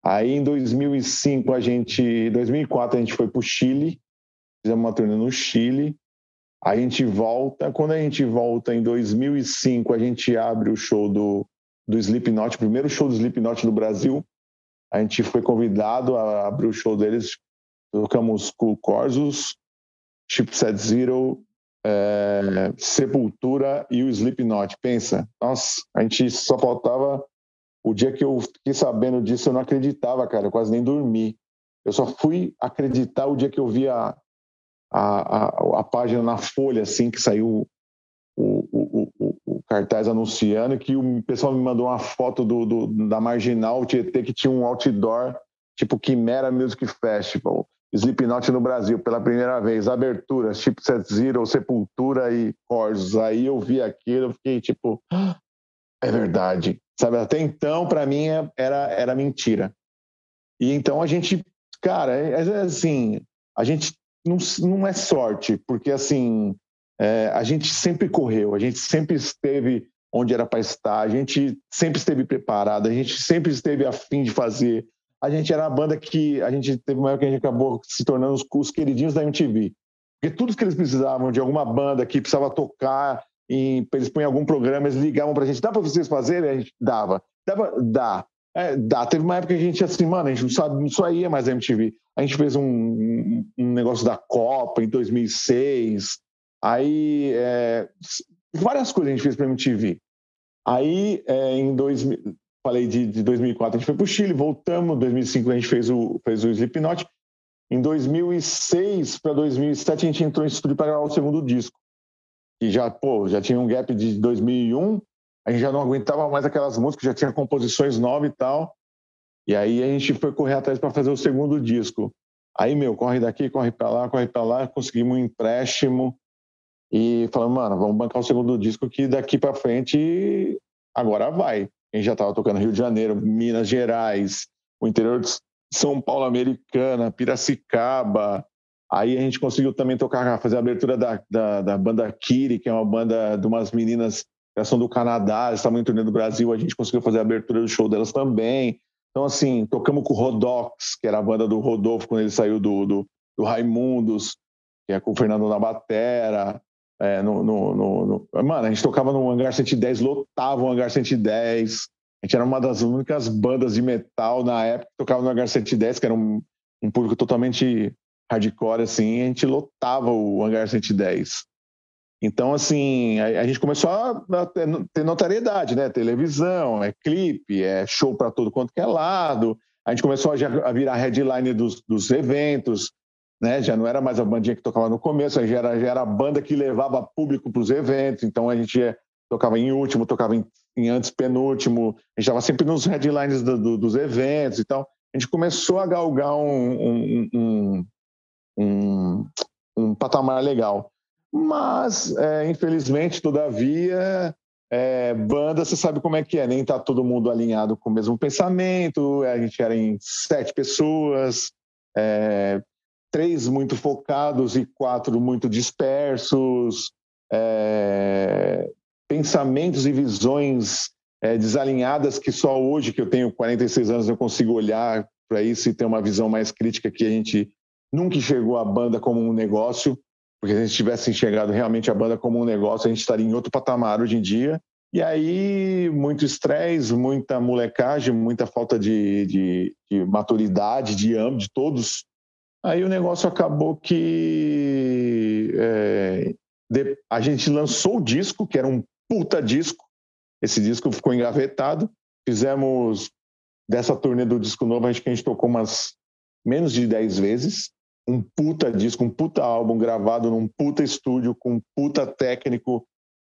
Aí em 2005 a gente, 2004 a gente foi para o Chile, fizemos uma turnê no Chile. A gente volta, quando a gente volta em 2005 a gente abre o show do do Slipknot, o primeiro show do Slipknot no Brasil. A gente foi convidado a abrir o show deles. Tocamos Cool Corsos, Chipset Zero, é, Sepultura e o Slipknot. Pensa, nossa, a gente só faltava. O dia que eu fiquei sabendo disso, eu não acreditava, cara, eu quase nem dormi. Eu só fui acreditar o dia que eu vi a, a, a, a página na Folha, assim, que saiu o, o, o, o, cartaz anunciando, que o pessoal me mandou uma foto do, do da Marginal Tietê, que tinha um outdoor, tipo Quimera Music Festival. Slipknot no Brasil pela primeira vez, abertura, Chipset Zero, Sepultura e Corsos. Aí eu vi aquilo, eu fiquei tipo, ah, é verdade. Sabe, até então, para mim, é, era, era mentira. E então a gente, cara, é, é assim, a gente não, não é sorte, porque assim, é, a gente sempre correu, a gente sempre esteve onde era para estar, a gente sempre esteve preparado, a gente sempre esteve afim de fazer, a gente era a banda que a gente teve uma época que a gente acabou se tornando os, os queridinhos da MTV. Porque tudo que eles precisavam de alguma banda que precisava tocar, em, eles põem algum programa, eles ligavam pra gente, dá pra vocês fazerem? A gente dava. Dava, dá. É, dá. Teve uma época que a gente assim, mano, a gente não sabe, não só ia mais a MTV. A gente fez um, um, um negócio da Copa em 2006. Aí, é, várias coisas a gente fez pra MTV. Aí, é, em 2000, falei de, de 2004, a gente foi pro Chile, voltamos. Em 2005 a gente fez o, fez o Slipknot. Em 2006 para 2007 a gente entrou em estúdio para gravar o segundo disco. E já, pô, já tinha um gap de 2001, a gente já não aguentava mais aquelas músicas, já tinha composições novas e tal. E aí a gente foi correr atrás para fazer o segundo disco. Aí, meu, corre daqui, corre para lá, corre para lá, conseguimos um empréstimo e falamos, mano, vamos bancar o segundo disco que daqui para frente agora vai. A gente já estava tocando Rio de Janeiro, Minas Gerais, o interior de São Paulo Americana, Piracicaba. Aí a gente conseguiu também tocar, fazer a abertura da, da, da banda Kiri, que é uma banda de umas meninas que são do Canadá, elas estavam em turnê do Brasil, a gente conseguiu fazer a abertura do show delas também. Então, assim, tocamos com o Rodox, que era a banda do Rodolfo quando ele saiu do, do, do Raimundos, que é com o Fernando na batera. É, no, no, no, no, Mano, a gente tocava no Hangar 110, lotava o Hangar 110. A gente era uma das únicas bandas de metal na época que tocava no Hangar 110, que era um, um público totalmente hardcore, assim, a gente lotava o Hangar 110. Então, assim, a, a gente começou a, ter notariedade, né? Televisão, é clipe, é show para todo quanto que é lado. A gente começou a, a virar headline dos, dos eventos, né? Já não era mais a bandinha que tocava no começo, já era, já era a banda que levava público para os eventos. Então a gente tocava em último, tocava em, em antes penúltimo, a gente estava sempre nos headlines do, do, dos eventos e tal. A gente começou a galgar um, um, um, um, um patamar legal. Mas, é, infelizmente, todavia, é, banda, você sabe como é que é, nem tá todo mundo alinhado com o mesmo pensamento. A gente era em sete pessoas, é, três muito focados e quatro muito dispersos, é, pensamentos e visões é, desalinhadas que só hoje, que eu tenho 46 anos, eu consigo olhar para isso e ter uma visão mais crítica que a gente nunca enxergou a banda como um negócio, porque se a gente tivesse enxergado realmente a banda como um negócio, a gente estaria em outro patamar hoje em dia. E aí, muito estresse, muita molecagem, muita falta de, de, de maturidade, de âmbito de todos. Aí o negócio acabou que é, de, a gente lançou o disco, que era um puta disco. Esse disco ficou engavetado. Fizemos dessa turnê do disco novo, acho que a gente tocou umas menos de 10 vezes um puta disco, um puta álbum gravado num puta estúdio com um puta técnico.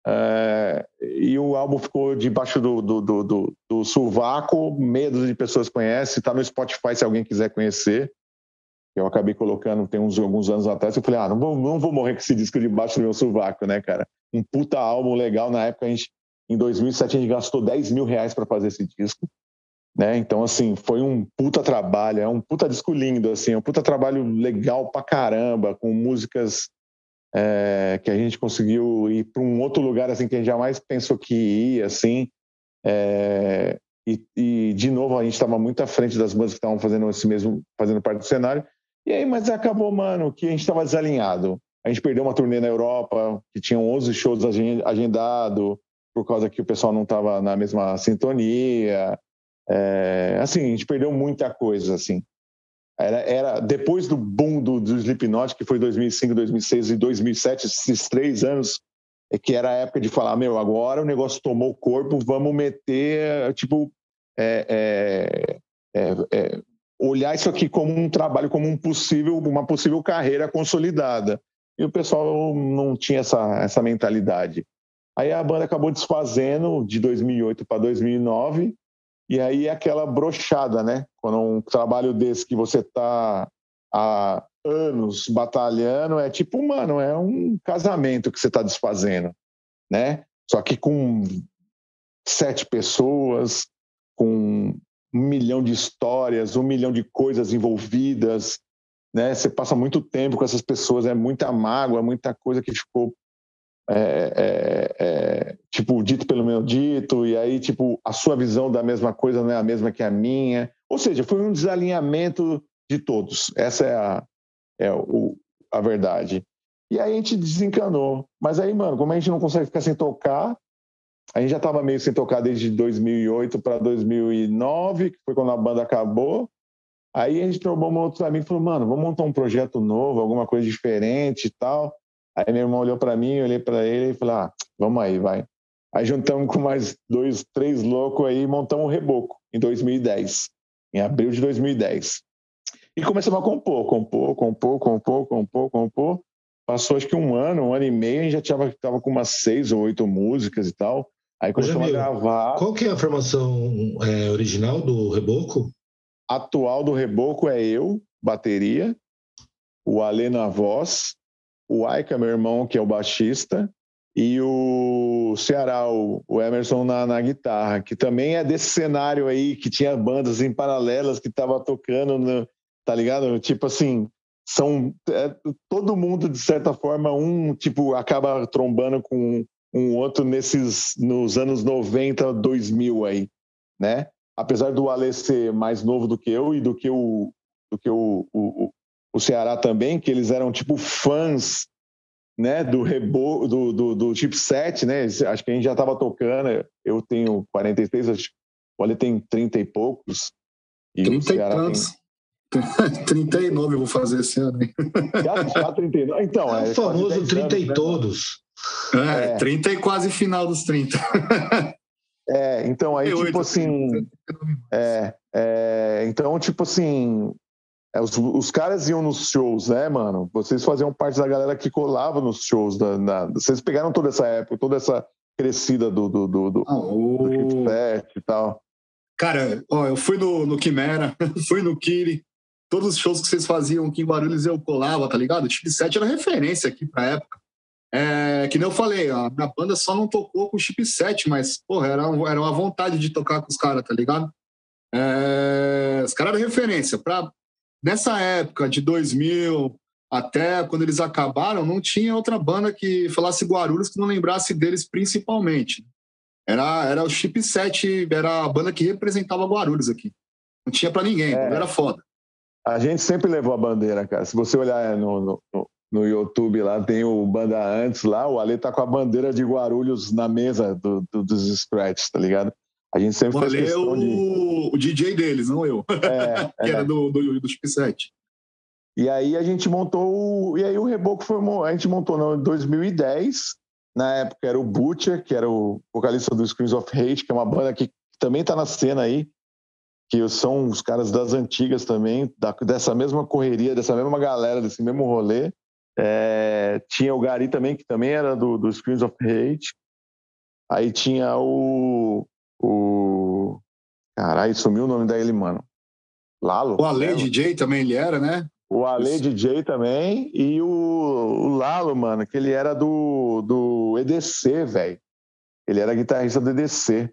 É, e o álbum ficou debaixo do, do, do, do, do sovaco, medo de pessoas conhecem, está no Spotify se alguém quiser conhecer. Eu acabei colocando, tem uns alguns anos atrás, eu falei, ah, não vou, não vou morrer com esse disco debaixo do meu sovaco, né, cara? Um puta álbum legal, na época a gente, em 2007 a gente gastou 10 mil reais para fazer esse disco. Né? Então, assim, foi um puta trabalho, é um puta disco lindo, assim, é um puta trabalho legal pra caramba, com músicas é, que a gente conseguiu ir para um outro lugar, assim, que a gente jamais pensou que ia, assim, é, e, e, de novo, a gente estava muito à frente das bandas que estavam fazendo esse mesmo, fazendo parte do cenário, e aí, mas acabou, mano, que a gente estava desalinhado. A gente perdeu uma turnê na Europa, que tinham 11 shows agendados, por causa que o pessoal não estava na mesma sintonia, é, assim, a gente perdeu muita coisa, assim. Era, era depois do boom do, do Slipknot, que foi 2005, 2006 e 2007, esses três anos, é que era a época de falar, meu, agora o negócio tomou corpo, vamos meter, tipo, é, é, é, é, olhar isso aqui como um trabalho, como um possível, uma possível carreira consolidada. E o pessoal não tinha essa, essa mentalidade. Aí a banda acabou desfazendo de 2008 para 2009 e aí é aquela brochada, né? Quando um trabalho desse que você está há anos batalhando, é tipo, mano, é um casamento que você está desfazendo, né? Só que com sete pessoas, com um milhão de histórias, um milhão de coisas envolvidas, né? Você passa muito tempo com essas pessoas, é muita mágoa, muita coisa que ficou é, é, é, tipo, dito pelo meu dito, e aí, tipo, a sua visão da mesma coisa não é a mesma que a minha. Ou seja, foi um desalinhamento de todos. Essa é a, é o, a verdade. E aí a gente desencanou. Mas aí, mano, como a gente não consegue ficar sem tocar, a gente já estava meio sem tocar desde 2008 para 2009, que foi quando a banda acabou. Aí a gente trocou um outro amigo e falou, mano, vamos montar um projeto novo, alguma coisa diferente e tal. Aí meu irmão olhou para mim, olhei para ele e falei, ah, vamos aí, vai. Aí juntamos com mais dois, três loucos aí e montamos o Reboco em 2010, em abril de 2010. E começamos a compor, compor, compor, compor, compor, compor. Passou acho que um ano, um ano e meio, a gente já tava, tava com umas seis ou oito músicas e tal. Aí começamos a gravar. Qual que é a formação é, original do Reboco? Atual do Reboco é eu, bateria, o Alê na voz, o Aika, meu irmão, que é o baixista, e o Ceará, o, Emerson na, na, guitarra, que também é desse cenário aí, que tinha bandas em paralelas que tava tocando, no, tá ligado? Tipo assim, são é, todo mundo, de certa forma, um tipo acaba trombando com um outro nesses nos anos 90, 2000 aí, né? Apesar do Ale ser mais novo do que eu e do que o, do que o, o, o Ceará também, que eles eram tipo fãs né, do rebo, do, do, do chipset, né? Acho que a gente já estava tocando. Eu tenho 46, acho, o Ale tem 30 e poucos. E 30 e tantos. Tem... 39 eu vou fazer esse ano. Já, já 39. Então, é, é o famoso 30 anos, e né? todos. É, é, 30 e quase final dos 30. É, então aí, tipo assim. É, é, então, tipo assim, é, os, os, caras iam nos shows, né, mano? Vocês faziam parte da galera que colava nos shows. Da, na, vocês pegaram toda essa época, toda essa crescida do, do, do, do, ah, o... do e tal. Cara, ó, eu fui no, no Quimera, fui no Kiri. Todos os shows que vocês faziam aqui em Guarulhos eu colava, tá ligado? O Chip 7 era referência aqui pra época. É, que nem eu falei, a minha banda só não tocou com o Chip 7, mas, porra, era, era uma vontade de tocar com os caras, tá ligado? É, os caras eram referência. Pra, nessa época de 2000 até quando eles acabaram, não tinha outra banda que falasse Guarulhos que não lembrasse deles principalmente. Era, era o Chip 7, era a banda que representava Guarulhos aqui. Não tinha para ninguém, é, era foda. A gente sempre levou a bandeira, cara. Se você olhar no, no, no YouTube lá, tem o Banda Antes lá, o Ale tá com a bandeira de Guarulhos na mesa do, do, dos scratches, tá ligado? A gente sempre fez questão o, de... o DJ deles, não eu. É, que é. era do, do, do Chip 7. E aí a gente montou, o... e aí o Reboco foi, a gente montou em 2010, na época era o Butcher, que era o vocalista do Screams of Hate, que é uma banda que também está na cena aí, que são os caras das antigas também, da, dessa mesma correria, dessa mesma galera, desse mesmo rolê. É, tinha o Gari também, que também era do, do Screams of Hate. Aí tinha o, o. Caralho, sumiu o nome dele, mano. Lalo. O Ale DJ também ele era, né? O Ale DJ também. E o, o Lalo, mano, que ele era do, do EDC, velho. Ele era guitarrista do EDC,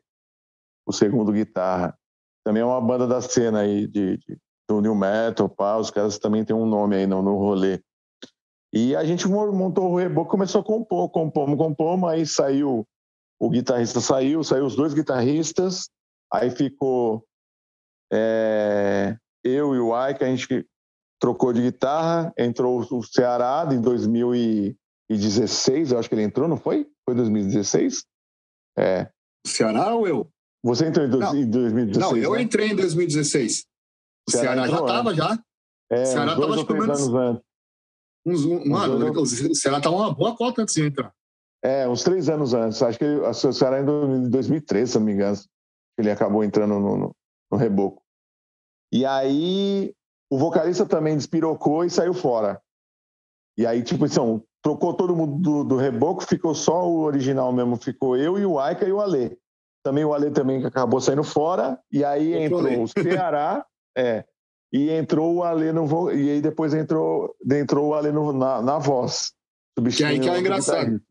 o segundo guitarra. Também é uma banda da cena aí de, de do New Metal, pá. Os caras também têm um nome aí no, no rolê. E a gente montou o reboco, começou a compor, compomos, compomos, aí saiu o guitarrista saiu, saiu os dois guitarristas, aí ficou é, eu e o Ike, a gente trocou de guitarra, entrou o Ceará em 2016, eu acho que ele entrou, não foi? Foi 2016? É. Ceará ou eu? Você entrou em, em 2016? Não, eu né? entrei em 2016. O Ceará, Ceará já estava já. É, o Ceará estava acho que anos antes. Uns, um, mano, o Ceará estava uma boa cota antes de entrar. É, uns três anos antes. Acho que ele, a Ceará em 2013, se não me engano. Ele acabou entrando no, no, no reboco. E aí o vocalista também despirocou e saiu fora. E aí, tipo, então, trocou todo mundo do, do reboco, ficou só o original mesmo, ficou eu e o Aika e o Alê. Também o Alê também acabou saindo fora, e aí entrou o Ceará, é, e entrou o Alê no e aí depois entrou, entrou o Alê no, na, na voz. Que aí que é engraçado.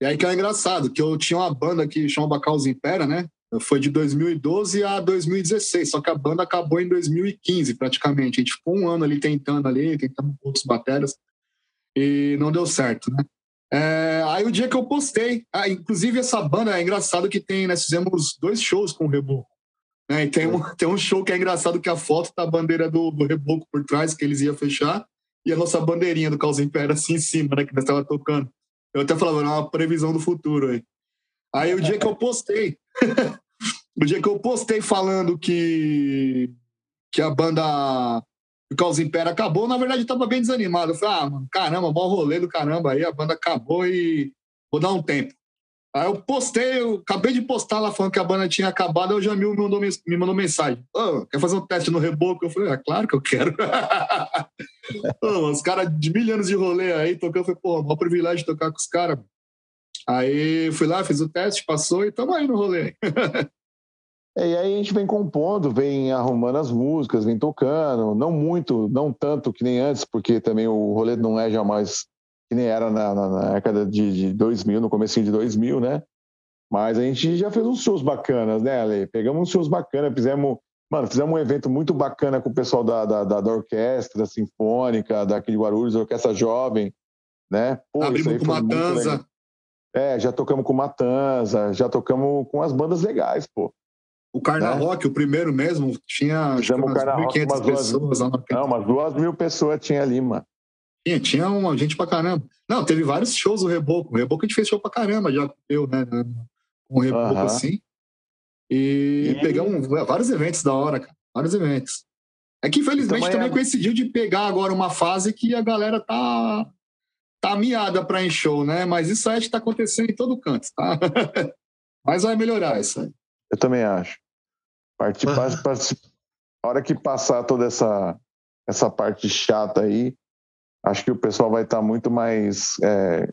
E aí que é engraçado, que eu tinha uma banda que chama Caos Impera, né? Foi de 2012 a 2016, só que a banda acabou em 2015, praticamente. A gente ficou um ano ali tentando ali, tentando outros baterias, e não deu certo, né? É, aí o dia que eu postei, ah, inclusive essa banda é engraçado que tem, nós fizemos dois shows com o Reboco. Né? E tem um, tem um show que é engraçado que a foto tá a bandeira do, do Reboco por trás, que eles iam fechar, e a nossa bandeirinha do Caos Império assim em cima, né? Que nós estava tocando. Eu até falava, não, é uma previsão do futuro aí. Aí o dia que eu postei, o dia que eu postei falando que, que a banda o Caos Império acabou, na verdade eu tava bem desanimado. Eu falei, ah, mano, caramba, bom rolê do caramba aí, a banda acabou e vou dar um tempo. Aí eu postei, eu acabei de postar lá falando que a banda tinha acabado, aí o Jamil me mandou, me mandou mensagem. Oh, quer fazer um teste no reboco? Eu falei, é claro que eu quero. oh, os caras de mil anos de rolê aí, tocando, eu falei, pô, maior privilégio tocar com os caras. Aí fui lá, fiz o teste, passou e tamo aí no rolê. É, e aí a gente vem compondo, vem arrumando as músicas, vem tocando, não muito, não tanto que nem antes, porque também o rolê não é jamais que nem era na, na, na década de, de 2000, no começo de 2000, né? Mas a gente já fez uns shows bacanas, né, Ale? Pegamos uns shows bacanas, fizemos, mano, fizemos um evento muito bacana com o pessoal da, da, da, da orquestra sinfônica, daqui de Guarulhos, Orquestra Jovem, né? Pô, Abrimos com Matanza. É, já tocamos com Matanza, já tocamos com as bandas legais, pô. O Carnaval, né? Rock, o primeiro mesmo, tinha Fizemos umas 1.500 pessoas. Duas, não, umas duas mil pessoas tinha ali, mano. Tinha, tinha uma gente pra caramba. Não, teve vários shows o Reboco. O Reboco a gente fez show pra caramba, já eu, né? Com o Reboco assim. E, e, pegamos vários eventos da hora, cara. Vários eventos. É que infelizmente também, também é... coincidiu de pegar agora uma fase que a galera tá, tá miada pra ir show, né? Mas isso aí está acontecendo em todo canto, tá? Mas vai melhorar isso aí. Eu também acho. Participar, participar. A hora que passar toda essa, essa parte chata aí, acho que o pessoal vai estar tá muito mais é,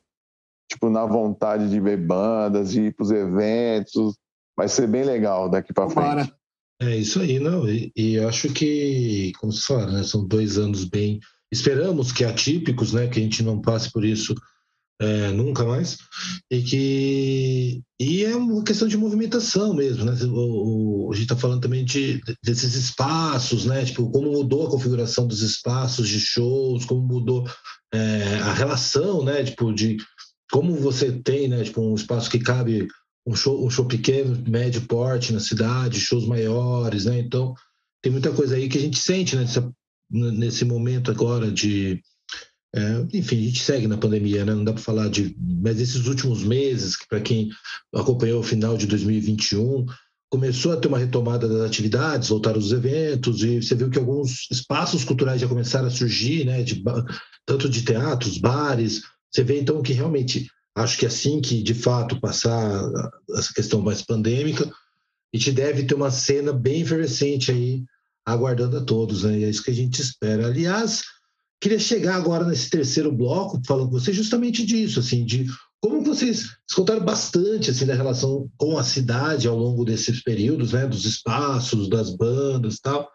tipo na vontade de ver bandas, de ir para os eventos. Vai ser bem legal daqui para frente. É isso aí, não. E, e acho que, como se fala, né, são dois anos bem. Esperamos que atípicos, né, que a gente não passe por isso é, nunca mais, e que e é uma questão de movimentação mesmo, né? O, o a gente está falando também de, desses espaços, né? Tipo, como mudou a configuração dos espaços de shows, como mudou é, a relação, né? Tipo, de como você tem, né? Tipo, um espaço que cabe um show, um show pequeno, médio porte na cidade, shows maiores, né? Então, tem muita coisa aí que a gente sente, né? Nesse, nesse momento agora de é, enfim, a gente segue na pandemia, né? não dá para falar de. Mas esses últimos meses, para quem acompanhou o final de 2021, começou a ter uma retomada das atividades, voltaram os eventos, e você viu que alguns espaços culturais já começaram a surgir, né? De, tanto de teatros, bares. Você vê então que realmente, acho que assim que de fato passar essa questão mais pandêmica, a gente deve ter uma cena bem efervescente aí, aguardando a todos, né? E é isso que a gente espera. Aliás Queria chegar agora nesse terceiro bloco, falando com vocês justamente disso, assim, de como vocês contaram bastante assim da relação com a cidade ao longo desses períodos, né, dos espaços, das bandas, tal.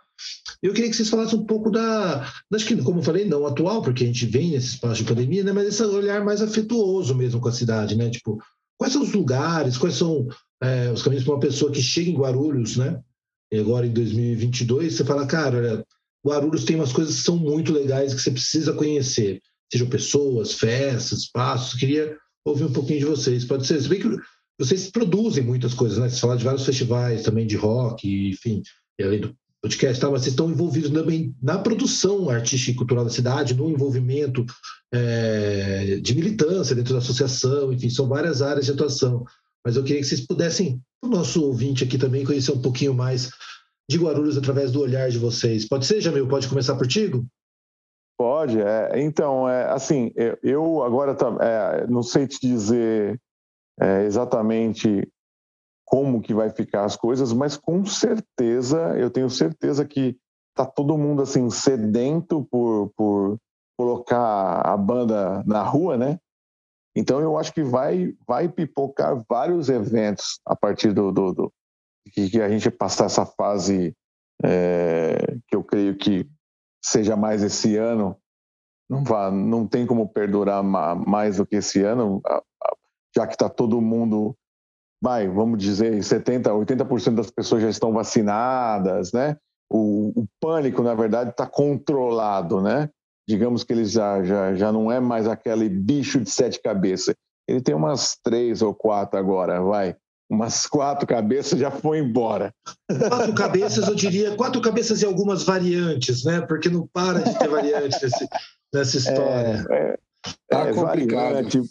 Eu queria que vocês falassem um pouco da, acho que como eu falei, não atual, porque a gente vem nesse espaço de pandemia, né, mas esse olhar mais afetuoso mesmo com a cidade, né, tipo, quais são os lugares, quais são é, os caminhos para uma pessoa que chega em Guarulhos, né, agora em 2022, você fala, cara, olha, Guarulhos tem umas coisas que são muito legais que você precisa conhecer, sejam pessoas, festas, espaços. Queria ouvir um pouquinho de vocês. Pode ser, se bem que vocês produzem muitas coisas, né? Vocês falaram de vários festivais também de rock, enfim, e além do podcast, tá? mas vocês estão envolvidos também na produção artística e cultural da cidade, no envolvimento é, de militância dentro da associação, enfim, são várias áreas de atuação. Mas eu queria que vocês pudessem, o nosso ouvinte aqui também, conhecer um pouquinho mais de Guarulhos através do olhar de vocês. Pode ser, Jamil? Pode começar por ti? Pode. É, então, é, assim, eu agora é, não sei te dizer é, exatamente como que vai ficar as coisas, mas com certeza, eu tenho certeza que tá todo mundo assim sedento por, por colocar a banda na rua, né? Então eu acho que vai vai pipocar vários eventos a partir do, do, do que a gente passar essa fase é, que eu creio que seja mais esse ano, não, vá, não tem como perdurar mais do que esse ano, já que está todo mundo, vai, vamos dizer, 70%, 80% das pessoas já estão vacinadas, né? O, o pânico, na verdade, está controlado, né? Digamos que ele já, já, já não é mais aquele bicho de sete cabeças. Ele tem umas três ou quatro agora, vai umas quatro cabeças já foi embora. Quatro cabeças, eu diria, quatro cabeças e algumas variantes, né? Porque não para de ter variantes nesse, nessa história? É, é, tá é complicado. Variante,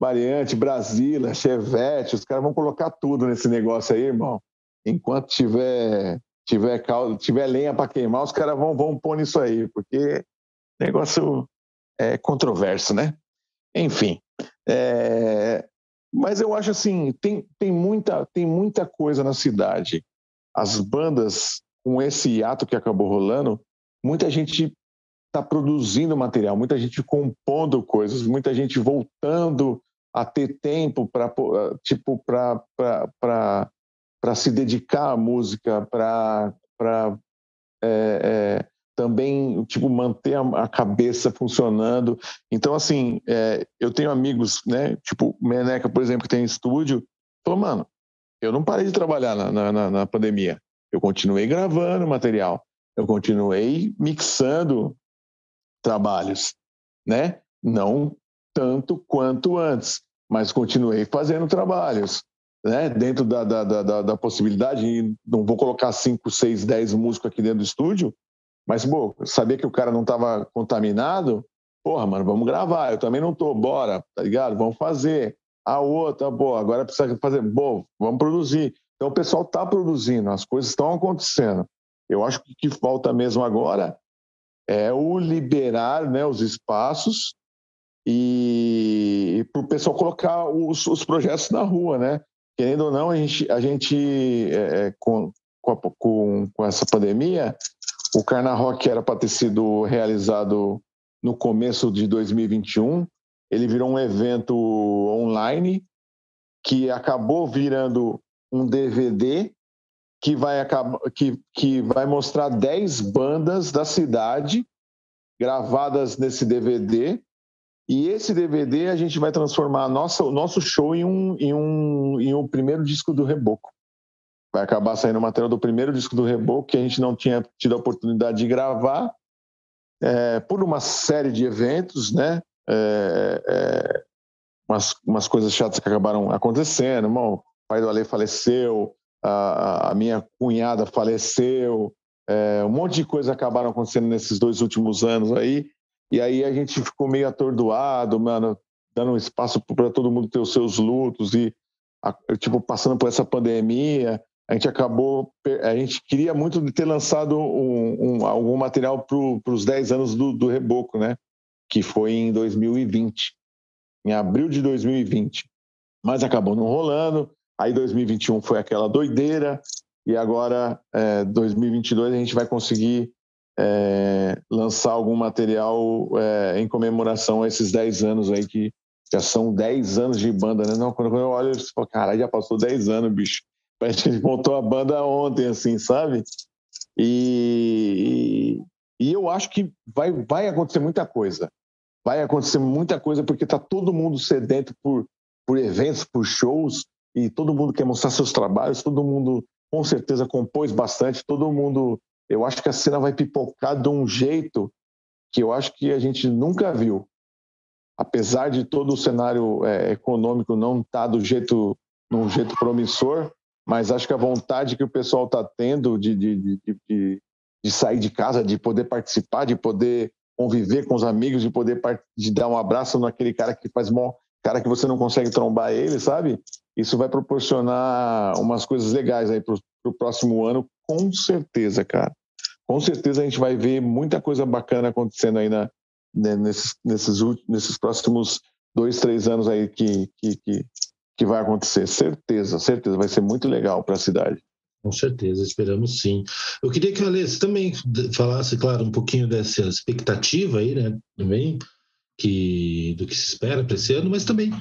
variante, Brasília, Chevette, os caras vão colocar tudo nesse negócio aí, irmão. Enquanto tiver tiver, caldo, tiver lenha para queimar, os caras vão, vão pôr nisso aí, porque negócio é controverso, né? Enfim. É, mas eu acho assim, tem, tem, muita, tem muita coisa na cidade. As bandas, com esse ato que acabou rolando, muita gente está produzindo material, muita gente compondo coisas, muita gente voltando a ter tempo para tipo para se dedicar à música, para é, também tipo manter a, cabeça funcionando. Então assim, é, eu tenho amigos, né? Tipo Meneca, por exemplo, que tem estúdio, falou, mano, eu não parei de trabalhar na, na, na pandemia. Eu continuei gravando material, eu continuei mixando trabalhos, né? Não tanto quanto antes, mas continuei fazendo trabalhos, né? Dentro da, da, da, da possibilidade, não vou colocar 5, 6, 10 músicos aqui dentro do estúdio, mas, pô, sabia que o cara não estava contaminado, porra, mano, vamos gravar. Eu também não tô, bora, tá ligado? Vamos fazer. A outra, pô, agora precisa fazer, bom, vamos produzir. Então o pessoal está produzindo, as coisas estão acontecendo. Eu acho que o que falta mesmo agora é o liberar né, os espaços e, e para o pessoal colocar os, os, projetos na rua, né? Querendo ou não, a gente, a gente é, é com, com, com essa pandemia, o Carna Rock era para ter sido realizado no começo de 2021. Ele virou um evento online que acabou virando um DVD que vai, acabar, que, que vai mostrar 10 bandas da cidade gravadas nesse DVD. E esse DVD a gente vai transformar nossa, o nosso show em um, em, um, em um primeiro disco do Reboco vai acabar saindo matéria do primeiro disco do Reboco, que a gente não tinha tido a oportunidade de gravar, é, por uma série de eventos, né? É, é, umas, umas coisas chatas que acabaram acontecendo. Irmão, o pai do Ale faleceu, a, a minha cunhada faleceu, é, um monte de coisas acabaram acontecendo nesses dois últimos anos aí. E aí a gente ficou meio atordoado, mano, dando espaço para todo mundo ter os seus lutos e tipo passando por essa pandemia a gente acabou, a gente queria muito ter lançado um, um, algum material para os 10 anos do, do Reboco, né? Que foi em 2020, em abril de 2020. Mas acabou não rolando. Aí 2021 foi aquela doideira e agora é, 2022 a gente vai conseguir é, lançar algum material é, em comemoração a esses 10 anos aí que já são 10 anos de banda, né? Não, quando eu olho, eu falo, caralho, já passou 10 anos, bicho. A gente montou a banda ontem, assim, sabe? E, e eu acho que vai, vai acontecer muita coisa. Vai acontecer muita coisa porque está todo mundo sedento por, por eventos, por shows, e todo mundo quer mostrar seus trabalhos, todo mundo com certeza compôs bastante, todo mundo. Eu acho que a cena vai pipocar de um jeito que eu acho que a gente nunca viu. Apesar de todo o cenário é, econômico não estar tá do jeito, num jeito promissor, mas acho que a vontade que o pessoal está tendo de, de, de, de, sair de casa, de poder participar, de poder conviver com os amigos, de poder de dar um abraço naquele cara que faz mó, cara que você não consegue trombar ele, sabe? Isso vai proporcionar umas coisas legais aí para o próximo ano, com certeza, cara. Com certeza a gente vai ver muita coisa bacana acontecendo aí na, né, nesses, nesses, nesses próximos dois, três anos aí que, que, que, que vai acontecer. Certeza, certeza. Vai ser muito legal para a cidade. Com certeza, esperamos sim. Eu queria que o Alê também falasse, claro, um pouquinho dessa expectativa aí, né? Também, que, do que se espera para esse ano, mas também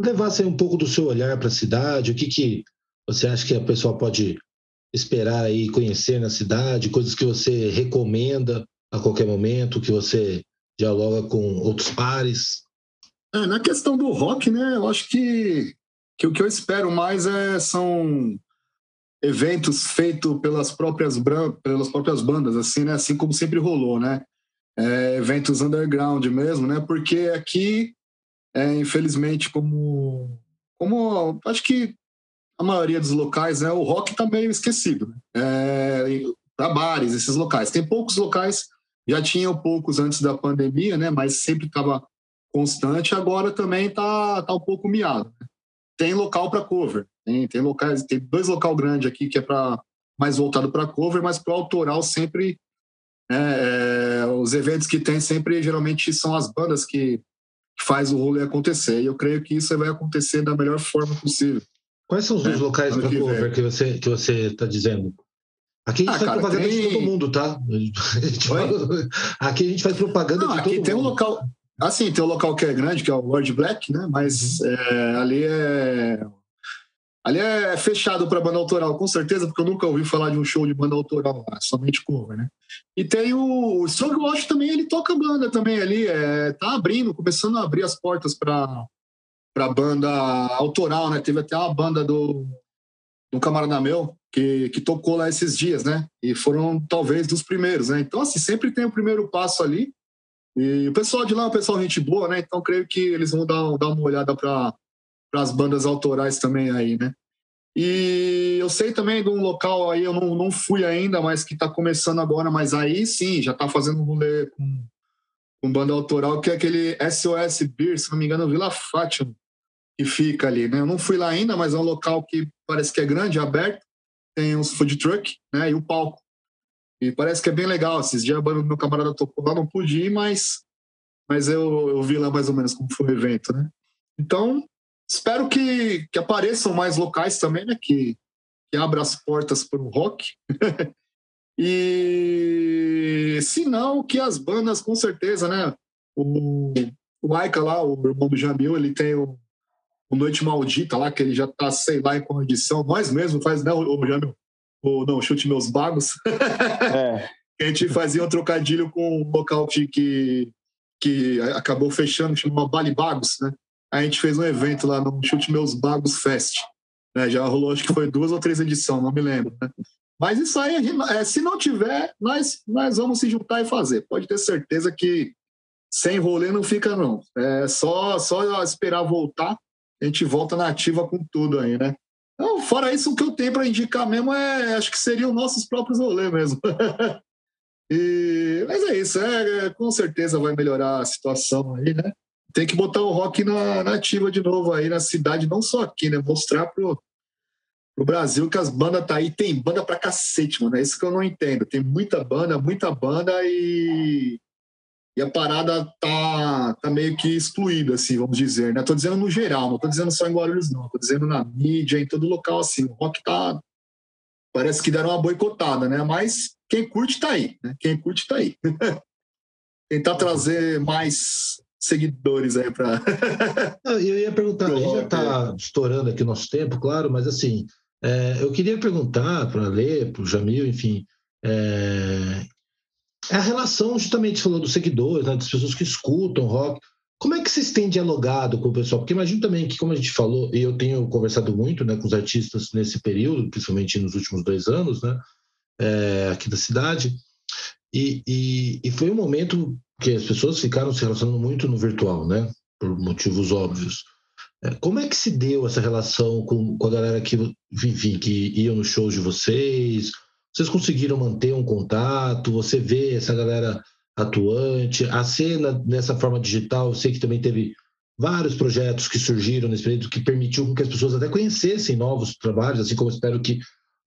levasse um pouco do seu olhar para a cidade, o que, que você acha que a pessoa pode esperar aí conhecer na cidade, coisas que você recomenda a qualquer momento, que você dialoga com outros pares. É, na questão do rock, né, eu acho que, que o que eu espero mais é, são eventos feitos pelas próprias, pelas próprias bandas, assim, né, assim como sempre rolou, né, é, eventos underground mesmo, né, porque aqui, é, infelizmente, como, como acho que a maioria dos locais, né, o rock está meio esquecido, né, é, para bares, esses locais. Tem poucos locais Já tinha poucos antes da pandemia, né? Mas sempre estava constante. Agora também tá, tá um pouco miado. Tem local para cover. Tem, tem locais, tem dois local grandes aqui que é para mais voltado para cover, mas para autoral sempre é, é, os eventos que tem sempre geralmente são as bandas que, que faz o rolê acontecer. E eu creio que isso vai acontecer da melhor forma possível. Quais são os dois é, locais para cover que você que você está dizendo? Aqui a gente ah, faz cara, propaganda tem... de todo mundo, tá? A aqui a gente faz propaganda Não, de todo aqui mundo. tem um local. Assim, tem um local que é grande, que é o Lord Black, né? Mas uhum. é, ali é Ali é fechado para banda autoral, com certeza, porque eu nunca ouvi falar de um show de banda autoral lá, somente cover, né? E tem o, o Strongwash também, ele toca banda também ali, é, tá abrindo, começando a abrir as portas para para banda autoral, né? Teve até uma banda do, do camarada meu que, que tocou lá esses dias, né? E foram talvez dos primeiros, né? Então, assim, sempre tem o primeiro passo ali. E o pessoal de lá é um pessoal gente boa, né? Então, creio que eles vão dar, dar uma olhada para as bandas autorais também aí, né? E eu sei também de um local aí, eu não, não fui ainda, mas que está começando agora, mas aí sim, já está fazendo um rolê com, com banda autoral, que é aquele SOS Beer, se não me engano, Vila Fátima, que fica ali, né? Eu não fui lá ainda, mas é um local que parece que é grande, aberto, tem uns food truck, né? E o palco. E parece que é bem legal. Esses dias a banda do meu camarada tocou lá, não pude ir, mas, mas eu, eu vi lá mais ou menos como foi o evento, né? Então, Espero que, que apareçam mais locais também, né? Que, que abra as portas para o rock. e não, que as bandas, com certeza, né? O, o Aika lá, o irmão do Jamil, ele tem o, o Noite Maldita lá, que ele já tá, sei lá, em qual edição. Nós mesmo faz, né, o, o Jamil? O, não, Chute Meus Bagos. É. a gente fazia um trocadilho com um local que, que acabou fechando, chama Bali Bagos, né? a gente fez um evento lá no Chute Meus Bagos Fest. Né? Já rolou, acho que foi duas ou três edições, não me lembro. Né? Mas isso aí, é, se não tiver, nós, nós vamos se juntar e fazer. Pode ter certeza que sem rolê não fica, não. É só, só esperar voltar, a gente volta na ativa com tudo aí, né? Então, fora isso, o que eu tenho para indicar mesmo é, acho que seriam nossos próprios rolês mesmo. e, mas é isso, é, com certeza vai melhorar a situação aí, né? tem que botar o rock na, na ativa de novo aí na cidade, não só aqui, né? Mostrar pro, pro Brasil que as bandas tá aí. Tem banda pra cacete, mano. É isso que eu não entendo. Tem muita banda, muita banda e, e a parada tá, tá meio que excluída, assim, vamos dizer, né? Tô dizendo no geral, não tô dizendo só em Guarulhos, não. Tô dizendo na mídia, em todo local, assim. O rock tá... Parece que deram uma boicotada, né? Mas quem curte tá aí, né? Quem curte tá aí. Tentar trazer mais seguidores aí para. eu ia perguntar, a gente já está estourando aqui o nosso tempo, claro, mas assim, é, eu queria perguntar para ler, para o Jamil, enfim, é, a relação, justamente, falou dos seguidores, né, das pessoas que escutam rock. Como é que vocês têm dialogado com o pessoal? Porque imagino também que, como a gente falou, e eu tenho conversado muito né, com os artistas nesse período, principalmente nos últimos dois anos, né, é, aqui da cidade, e, e, e, foi um momento que as pessoas ficaram se relacionando muito no virtual, né? Por motivos óbvios. É, como é que se deu essa relação com, com a galera que, enfim, que iam nos shows de vocês? Vocês conseguiram manter um contato? Você vê essa galera atuante? A cena nessa forma digital, eu sei que também teve vários projetos que surgiram nesse período que permitiu que as pessoas até conhecessem novos trabalhos, assim como espero que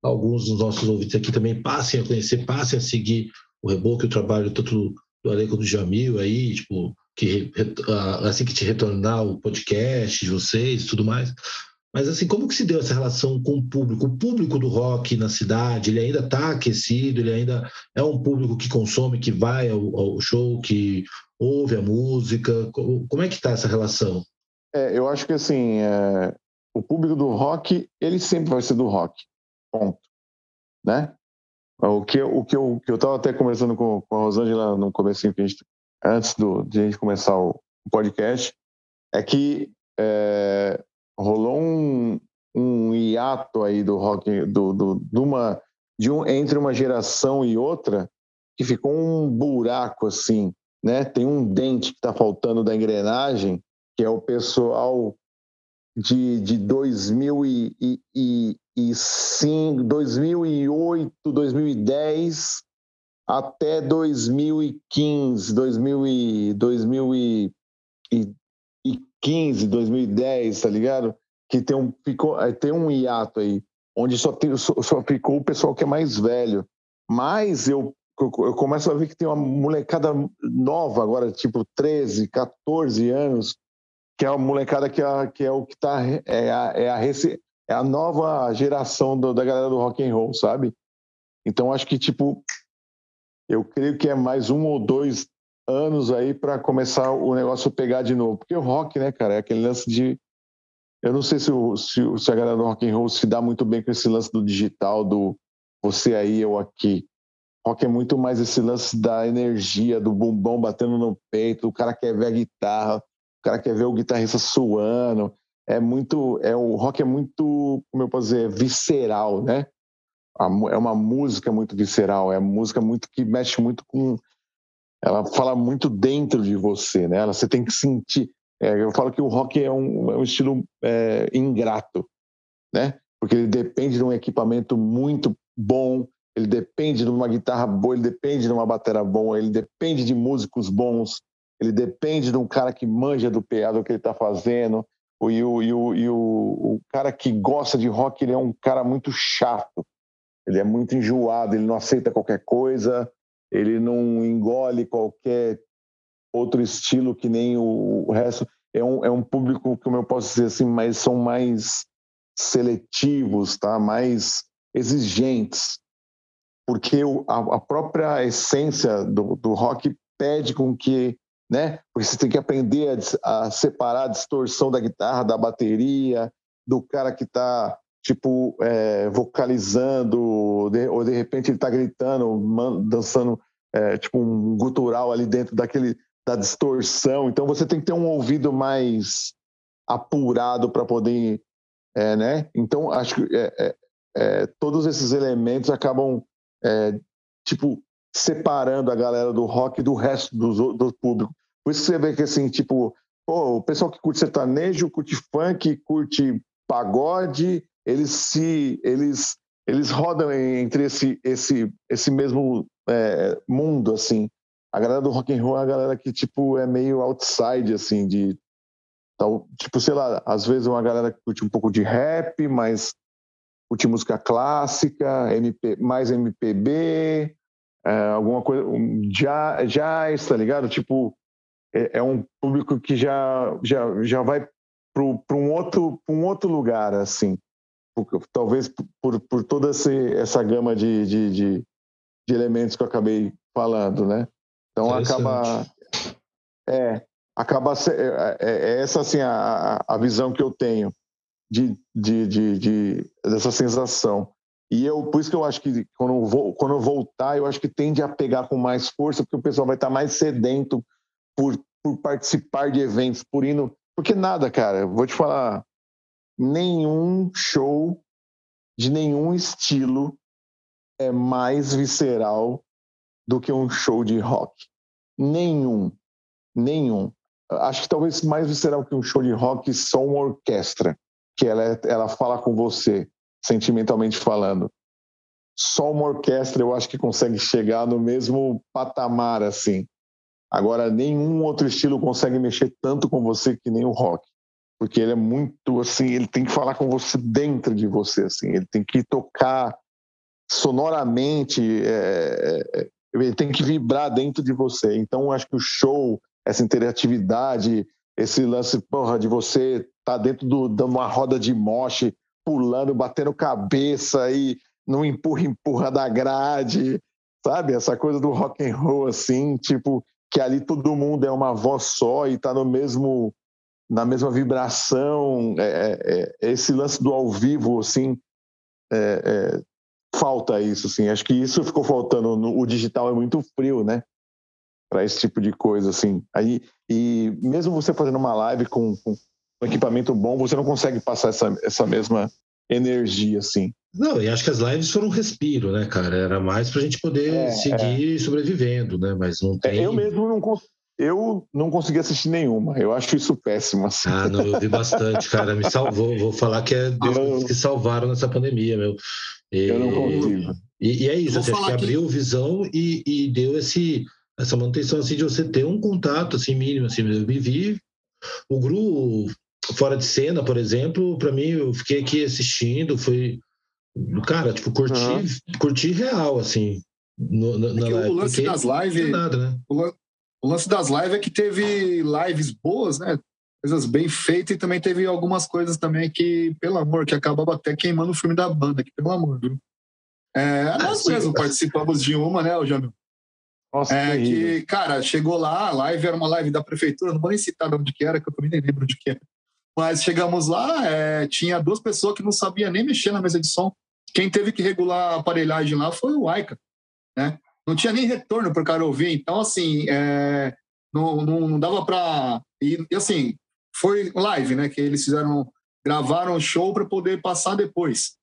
alguns dos nossos ouvintes aqui também passem a conhecer, passem a seguir o Reboco, o trabalho tanto do elenco do Jamil aí, tipo, que assim que te retornar o podcast de vocês, tudo mais. Mas assim, como que se deu essa relação com o público? O público do rock na cidade, ele ainda está aquecido, ele ainda é um público que consome, que vai ao, ao show, que ouve a música. Como é que está essa relação? É, eu acho que assim, é, o público do rock, ele sempre vai ser do rock, ponto. Né? O que, o que eu estava até conversando com, com a Rosângela no começo que a gente, antes do, de a gente começar o, podcast, é que é, rolou um, um hiato aí do rock, do, do, de uma, de um, entre uma geração e outra, que ficou um buraco assim, né? Tem um dente que está faltando da engrenagem, que é o pessoal de, de 2005, 2008, 2010 até 2015, 2000 2015, 2010, tá ligado? Que tem um, ficou, tem um hiato aí, onde só, tem, só, só ficou o pessoal que é mais velho. Mas eu, eu começo a ver que tem uma molecada nova agora, tipo 13, 14 anos, que é a molecada que é, que é o que tá. É a, é a, é a nova geração do, da galera do rock and roll, sabe? Então acho que, tipo, eu creio que é mais um ou dois anos aí para começar o negócio pegar de novo. Porque o rock, né, cara, é aquele lance de. Eu não sei se, o, se, se a galera do rock and roll se dá muito bem com esse lance do digital, do você aí, eu aqui. Rock é muito mais esse lance da energia, do bumbão batendo no peito, o cara quer ver a guitarra, o cara quer ver o guitarrista suando. É muito, é o rock é muito, como eu posso dizer, visceral, né? É uma música muito visceral, é uma música muito que mexe muito com, ela fala muito dentro de você, né? Você tem que sentir. É, eu falo que o rock é um, é um estilo é, ingrato, né? Porque ele depende de um equipamento muito bom, ele depende de uma guitarra boa, ele depende de uma bateria boa, ele depende de músicos bons, ele depende de um cara que manja do PA, do que ele está fazendo. E, o, e, o, e o, o cara que gosta de rock, ele é um cara muito chato. Ele é muito enjoado, ele não aceita qualquer coisa, ele não engole qualquer outro estilo que nem o, o resto. É um, é um público, como eu posso dizer assim, mas são mais seletivos, tá? mais exigentes. Porque o, a, a própria essência do, do rock pede com que né? Porque você tem que aprender a, a, separar a distorção da guitarra, da bateria, do cara que está tipo é, vocalizando, de, ou de repente ele está gritando, man, dançando é, tipo um gutural ali dentro daquele da distorção. Então você tem que ter um ouvido mais apurado para poder, é, né? Então acho que é, é, é, todos esses elementos acabam tipo separando a galera do rock do resto do, do público. Por isso você vê que, assim, tipo, pô, o pessoal que curte sertanejo, curte funk, curte pagode, eles se. Eles, eles rodam entre esse, esse, esse mesmo é, mundo, assim. A galera do rock and roll é a galera que, tipo, é meio outside, assim, de... Tal, tipo, sei lá, às vezes uma galera que curte um pouco de rap, mas curte música clássica, MP, mais MPB, é, alguma coisa, um jazz, jazz, tá ligado? Tipo, é, é um público que já, já, já vai para um, outro, um outro lugar, assim. Talvez por, por toda essa, gama de, de, de, de elementos que eu acabei falando, né? Então acaba... É, acaba é, é, é, essa assim a, a visão que eu tenho de, de, de, de, dessa sensação e eu por isso que eu acho que quando eu, vou, quando eu voltar eu acho que tende a pegar com mais força porque o pessoal vai estar mais sedento por, por participar de eventos, por ir no... Porque nada, cara, vou te falar, nenhum show de nenhum estilo é mais visceral do que um show de rock. Nenhum. Nenhum. Acho que talvez mais visceral que um show de rock só uma orquestra, que ela, é, ela fala com você, sentimentalmente falando. Só uma orquestra eu acho que consegue chegar no mesmo patamar, assim. Agora, nenhum outro estilo consegue mexer tanto com você que nem o rock. Porque ele é muito assim, ele tem que falar com você dentro de você, assim, ele tem que tocar sonoramente, é, é, é ele tem que vibrar dentro de você. Então, acho que o show, essa interatividade, esse lance porra, de você estar tá dentro do, de uma roda de moche, pulando, batendo cabeça e não empurra, empurra da grade, sabe? Essa coisa do rock and roll, assim, tipo, que ali todo mundo é uma voz só e está no mesmo na mesma vibração é, é, é, esse lance do ao vivo assim é, é, falta isso assim acho que isso ficou faltando no, o digital é muito frio né para esse tipo de coisa assim aí e mesmo você fazendo uma live com, com um equipamento bom você não consegue passar essa, essa mesma energia assim não, e acho que as lives foram um respiro, né, cara? Era mais para a gente poder é, seguir sobrevivendo, né? Mas não tem. Eu mesmo não eu não consegui assistir nenhuma. Eu acho isso péssimo. Assim. Ah, não, eu vi bastante, cara. Me salvou. Vou falar que é Deus eu... que salvaram nessa pandemia, meu. E... Eu não consigo. E, e é isso, assim, acho que abriu visão e, e, deu esse, essa manutenção assim, de você ter um contato assim, mínimo. Assim, eu vivi o Gru fora de cena, por exemplo, para mim, eu fiquei aqui assistindo, foi. Cara, tipo, curti, uhum. curti real, assim. No, na, é live, o lance das lives. Nada, né? o, lance das lives é que teve lives boas, né? Coisas bem feitas e também teve algumas coisas também que, pelo amor, que acabava até queimando o filme da banda, que pelo amor, viu? É, nós ah, mesmos participamos de uma, né, Jamil? Nossa, é, que, cara, chegou lá, a live era uma live da prefeitura, não vou nem citar de onde que era, que eu também nem lembro de que era. Mas chegamos lá, é, tinha duas pessoas que não sabiam nem mexer na mesa de som. Quem teve que regular a aparelhagem lá foi o Aika, né? Não tinha nem retorno para o cara ouvir. Então, assim, é, não, não, não, dava para... E, assim, foi live, né? Que eles fizeram, gravaram o show para poder passar depois.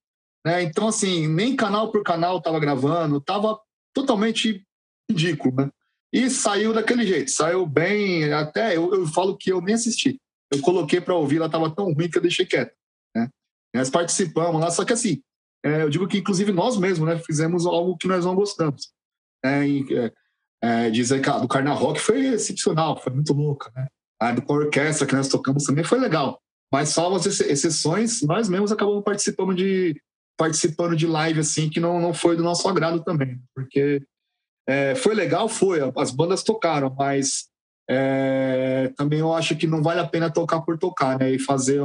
Né? Então, assim, nem canal por canal estava gravando, estava totalmente ridículo, né? E saiu daquele jeito, saiu bem, até eu, eu falo que eu nem assisti. Eu coloquei para ouvir, ela estava tão ruim que eu deixei quieto. Né? Nós participamos lá, só que assim, é, eu digo que inclusive nós mesmos né, fizemos algo que nós não gostamos. É, é, é, dizer que a do Carna Rock foi excepcional, foi muito louca. Né? A do orquestra que nós tocamos também foi legal. Mas só as exceções, nós mesmos acabamos participando de, participando de live assim que não, não foi do nosso agrado também, porque é, foi legal, foi, as bandas tocaram, mas é, também eu acho que não vale a pena tocar por tocar, né? E fazer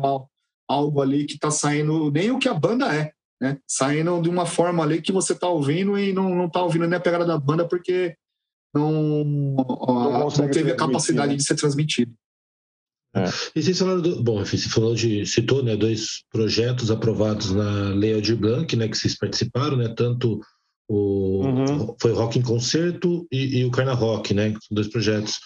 algo ali que está saindo nem o que a banda é, né? Saindo de uma forma ali que você está ouvindo e não, não tá ouvindo nem a pegada da banda porque não, não, não teve a capacidade né? de ser transmitido. É. E vocês falaram do. Bom, enfim, você falou de. citou né, dois projetos aprovados na Lei Aldir Blanc, né, que vocês participaram, né? Tanto o. Uhum. Foi o Rock em Concerto e, e o Carna Rock, né? São dois projetos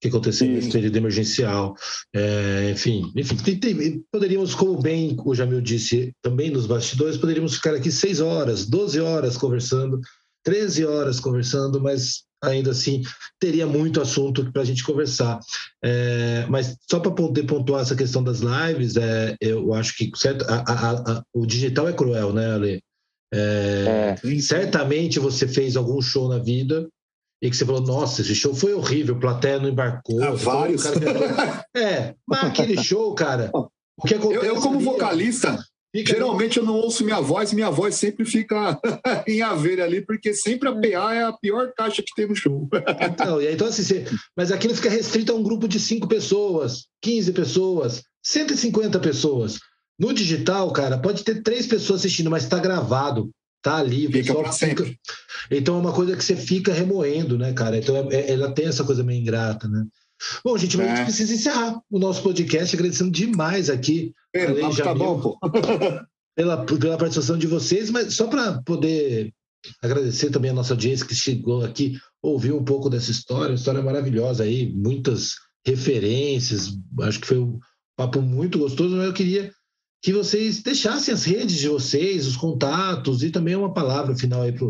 que aconteceram nesse período emergencial. É, enfim, enfim tem, tem, poderíamos, como bem o Jamil disse, também nos bastidores, poderíamos ficar aqui seis horas, 12 horas conversando, 13 horas conversando, mas ainda assim teria muito assunto para a gente conversar. É, mas só para poder pontuar essa questão das lives, é, eu acho que certo, a, a, a, o digital é cruel, né, Ale? É, é. Certamente você fez algum show na vida e que você falou, nossa, esse show foi horrível, plateia não embarcou. Ah, vários. é, mas aquele show, cara. O que acontece eu, eu como ali, vocalista, Fica Geralmente eu não ouço minha voz, minha voz sempre fica em haver ali, porque sempre a PA é a pior caixa que tem no show. então, então assim, você... mas aquilo fica restrito a um grupo de 5 pessoas, 15 pessoas, 150 pessoas. No digital, cara, pode ter três pessoas assistindo, mas está gravado, tá ali. Fica fica... Então é uma coisa que você fica remoendo, né, cara? Então é, é, ela tem essa coisa meio ingrata, né? Bom, gente, mas é. a gente precisa encerrar o nosso podcast, agradecendo demais aqui. É, a tá bom, pô. pela, pela participação de vocês, mas só para poder agradecer também a nossa audiência que chegou aqui, ouviu um pouco dessa história, uma história maravilhosa aí, muitas referências, acho que foi um papo muito gostoso, mas eu queria que vocês deixassem as redes de vocês, os contatos e também uma palavra final aí para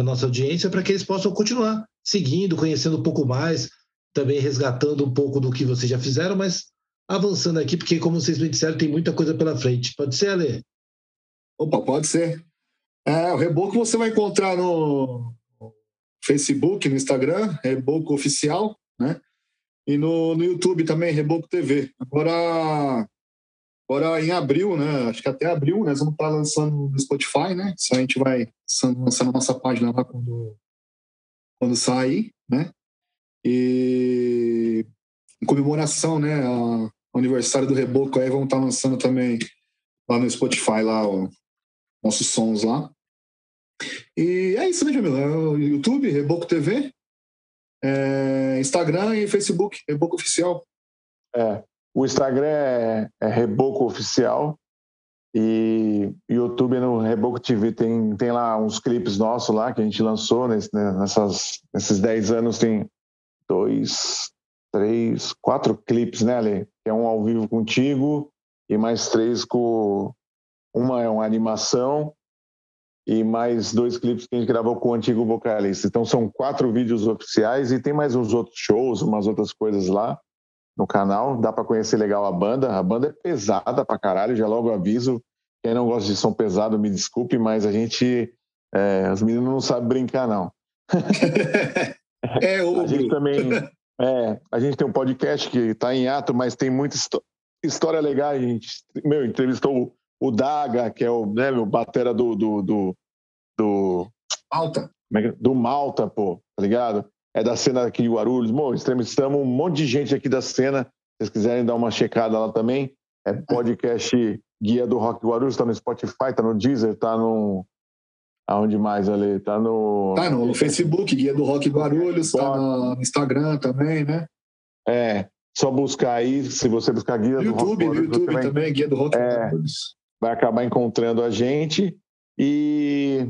a nossa audiência, para que eles possam continuar seguindo, conhecendo um pouco mais também resgatando um pouco do que vocês já fizeram, mas avançando aqui, porque, como vocês me disseram, tem muita coisa pela frente. Pode ser, Ale? Opa, pode ser. É, o Reboco você vai encontrar no Facebook, no Instagram, Reboco Oficial, né? E no, no YouTube também, Reboco TV. Agora, agora em abril, né? Acho que até abril, nós vamos estar lançando no Spotify, né? Isso a gente vai lançar na nossa página lá quando, quando sair, né? E em comemoração, né, ao aniversário do Reboco, aí vão estar lançando também lá no Spotify lá ó, nossos sons lá. E é isso, né, Jamila? É o YouTube, Reboco TV, é Instagram e Facebook, Reboco Oficial. É, o Instagram é, é Reboco Oficial e YouTube no Reboco TV tem, tem lá uns clipes nossos lá que a gente lançou nesse, né, nessas, nesses 10 anos, tem dois, três, quatro clipes, né, Ale? Que é um ao vivo contigo e mais três com. Uma é uma animação e mais dois clipes que a gente gravou com o antigo vocalista. Então são quatro vídeos oficiais e tem mais uns outros shows, umas outras coisas lá no canal. Dá para conhecer legal a banda. A banda é pesada pra caralho, já logo aviso. Quem não gosta de som pesado, me desculpe, mas a gente É, os meninos não sabem brincar, não. é, o... A gente também. É, a gente tem um podcast que está em ato, mas tem muita história legal. A gente meu, entrevistou o Daga, que é o né, meu batera do. do, do, do Malta. É do Malta, pô, tá ligado? É da cena aqui de Guarulhos. Bom, entrevistamos um monte de gente aqui da cena. Se vocês quiserem dar uma checada lá também, é podcast Guia do Rock Guarulhos, tá no Spotify, tá no Deezer, tá no. Aonde mais ali? Tá no. Tá no Facebook, Guia do Rock Guarulhos, tá no Instagram também, né? É, só buscar aí, se você buscar Guia YouTube, do Rock Guarulhos. YouTube também, também, Guia do Rock é, Guarulhos. Vai acabar encontrando a gente. E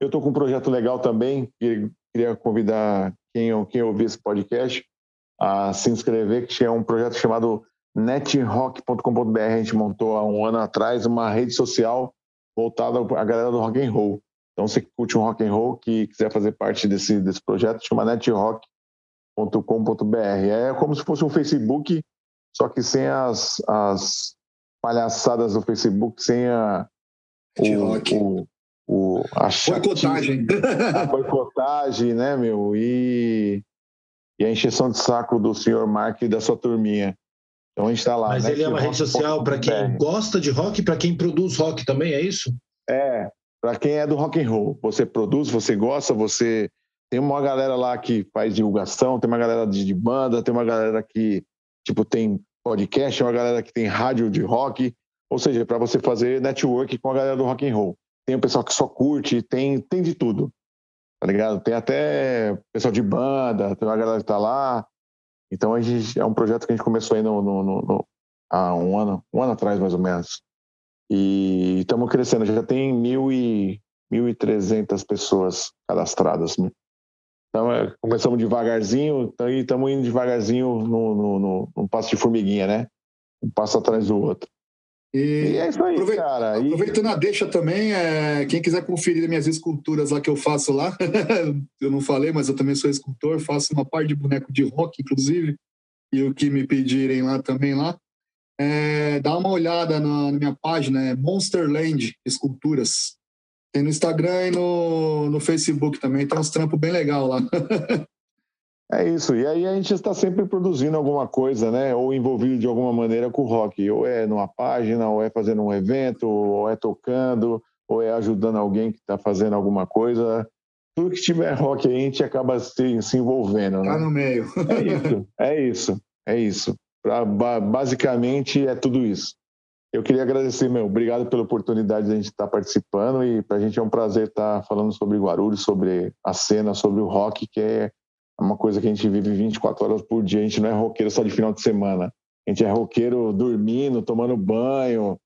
eu tô com um projeto legal também, que queria convidar quem, quem ouvir esse podcast a se inscrever, que é um projeto chamado netrock.com.br. A gente montou há um ano atrás uma rede social voltada à galera do rock and roll. Então, você que curte um rock and roll, que quiser fazer parte desse, desse projeto, chama netrock.com.br. É como se fosse um Facebook, só que sem as, as palhaçadas do Facebook, sem a, o, o, o, a boicotagem. A boicotagem, né, meu? E, e a encheção de saco do senhor Mark e da sua turminha. Então a gente está lá. Mas né, ele é uma rede social para quem gosta de rock e para quem produz rock também, é isso? É, para quem é do rock and roll. Você produz, você gosta, você tem uma galera lá que faz divulgação, tem uma galera de, de banda, tem uma galera que tipo tem podcast, tem uma galera que tem rádio de rock, ou seja, para você fazer network com a galera do rock and roll. Tem o pessoal que só curte, tem tem de tudo. Tá ligado? Tem até pessoal de banda, tem uma galera que tá lá. Então a gente, é um projeto que a gente começou aí no, no, no, há um ano, um ano atrás mais ou menos. E estamos crescendo, já tem mil e, 1.300 pessoas cadastradas. Né? Então é, começamos devagarzinho então, e estamos indo devagarzinho no, no, no, no passo de formiguinha, né? Um passo atrás do outro. E, e é isso aí, aproveita, cara. Aproveitando e... a deixa também, é, quem quiser conferir minhas esculturas lá que eu faço lá, eu não falei, mas eu também sou escultor, faço uma parte de boneco de rock, inclusive, e o que me pedirem lá também lá. É, dá uma olhada na, na minha página, é Monsterland Esculturas. Tem no Instagram e no, no Facebook também, tem uns trampos bem legal lá. É isso. E aí a gente está sempre produzindo alguma coisa, né? Ou envolvido de alguma maneira com o rock. Ou é numa página, ou é fazendo um evento, ou é tocando, ou é ajudando alguém que está fazendo alguma coisa. Tudo que tiver rock aí, a gente acaba se, se envolvendo. Né? Tá no meio. é isso, é isso, é isso. Pra, basicamente é tudo isso. Eu queria agradecer, meu, obrigado pela oportunidade de a gente estar tá participando e para a gente é um prazer estar tá falando sobre Guarulhos, sobre a cena, sobre o rock, que é é uma coisa que a gente vive 24 horas por dia. A gente não é roqueiro só de final de semana. A gente é roqueiro dormindo, tomando banho,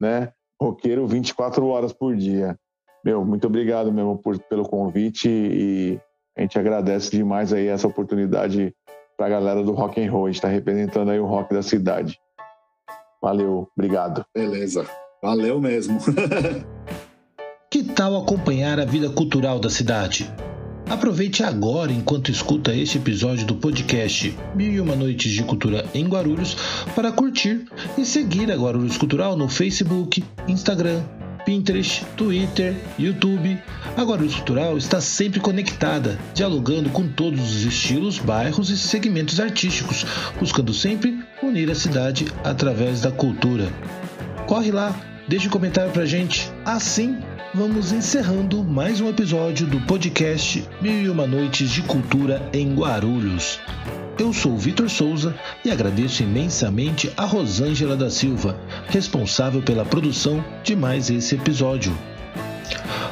né? Roqueiro 24 horas por dia. Meu, muito obrigado mesmo por, pelo convite e a gente agradece demais aí essa oportunidade para a galera do rock and roll. A gente está representando aí o rock da cidade. Valeu, obrigado. Beleza, valeu mesmo. que tal acompanhar a vida cultural da cidade? Aproveite agora, enquanto escuta este episódio do podcast Mil e Uma Noites de Cultura em Guarulhos, para curtir e seguir a Guarulhos Cultural no Facebook, Instagram, Pinterest, Twitter, YouTube. A Guarulhos Cultural está sempre conectada, dialogando com todos os estilos, bairros e segmentos artísticos, buscando sempre unir a cidade através da cultura. Corre lá, deixe um comentário pra gente. Assim vamos encerrando mais um episódio do podcast Mil e Uma Noites de Cultura em Guarulhos. Eu sou Vitor Souza e agradeço imensamente a Rosângela da Silva, responsável pela produção de mais esse episódio.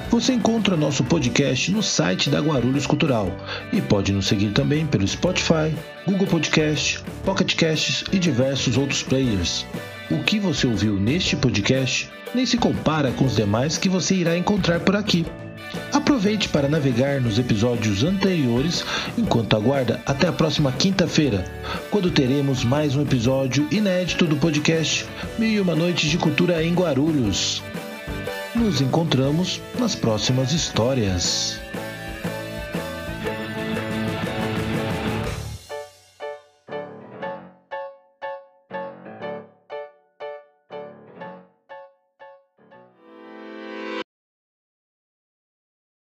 Você encontra nosso podcast no site da Guarulhos Cultural e pode nos seguir também pelo Spotify, Google Podcast, Pocket Casts e diversos outros players. O que você ouviu neste podcast nem se compara com os demais que você irá encontrar por aqui. Aproveite para navegar nos episódios anteriores enquanto aguarda até a próxima quinta-feira, quando teremos mais um episódio inédito do podcast Mil e Uma Noites de Cultura em Guarulhos. Nos encontramos nas próximas histórias.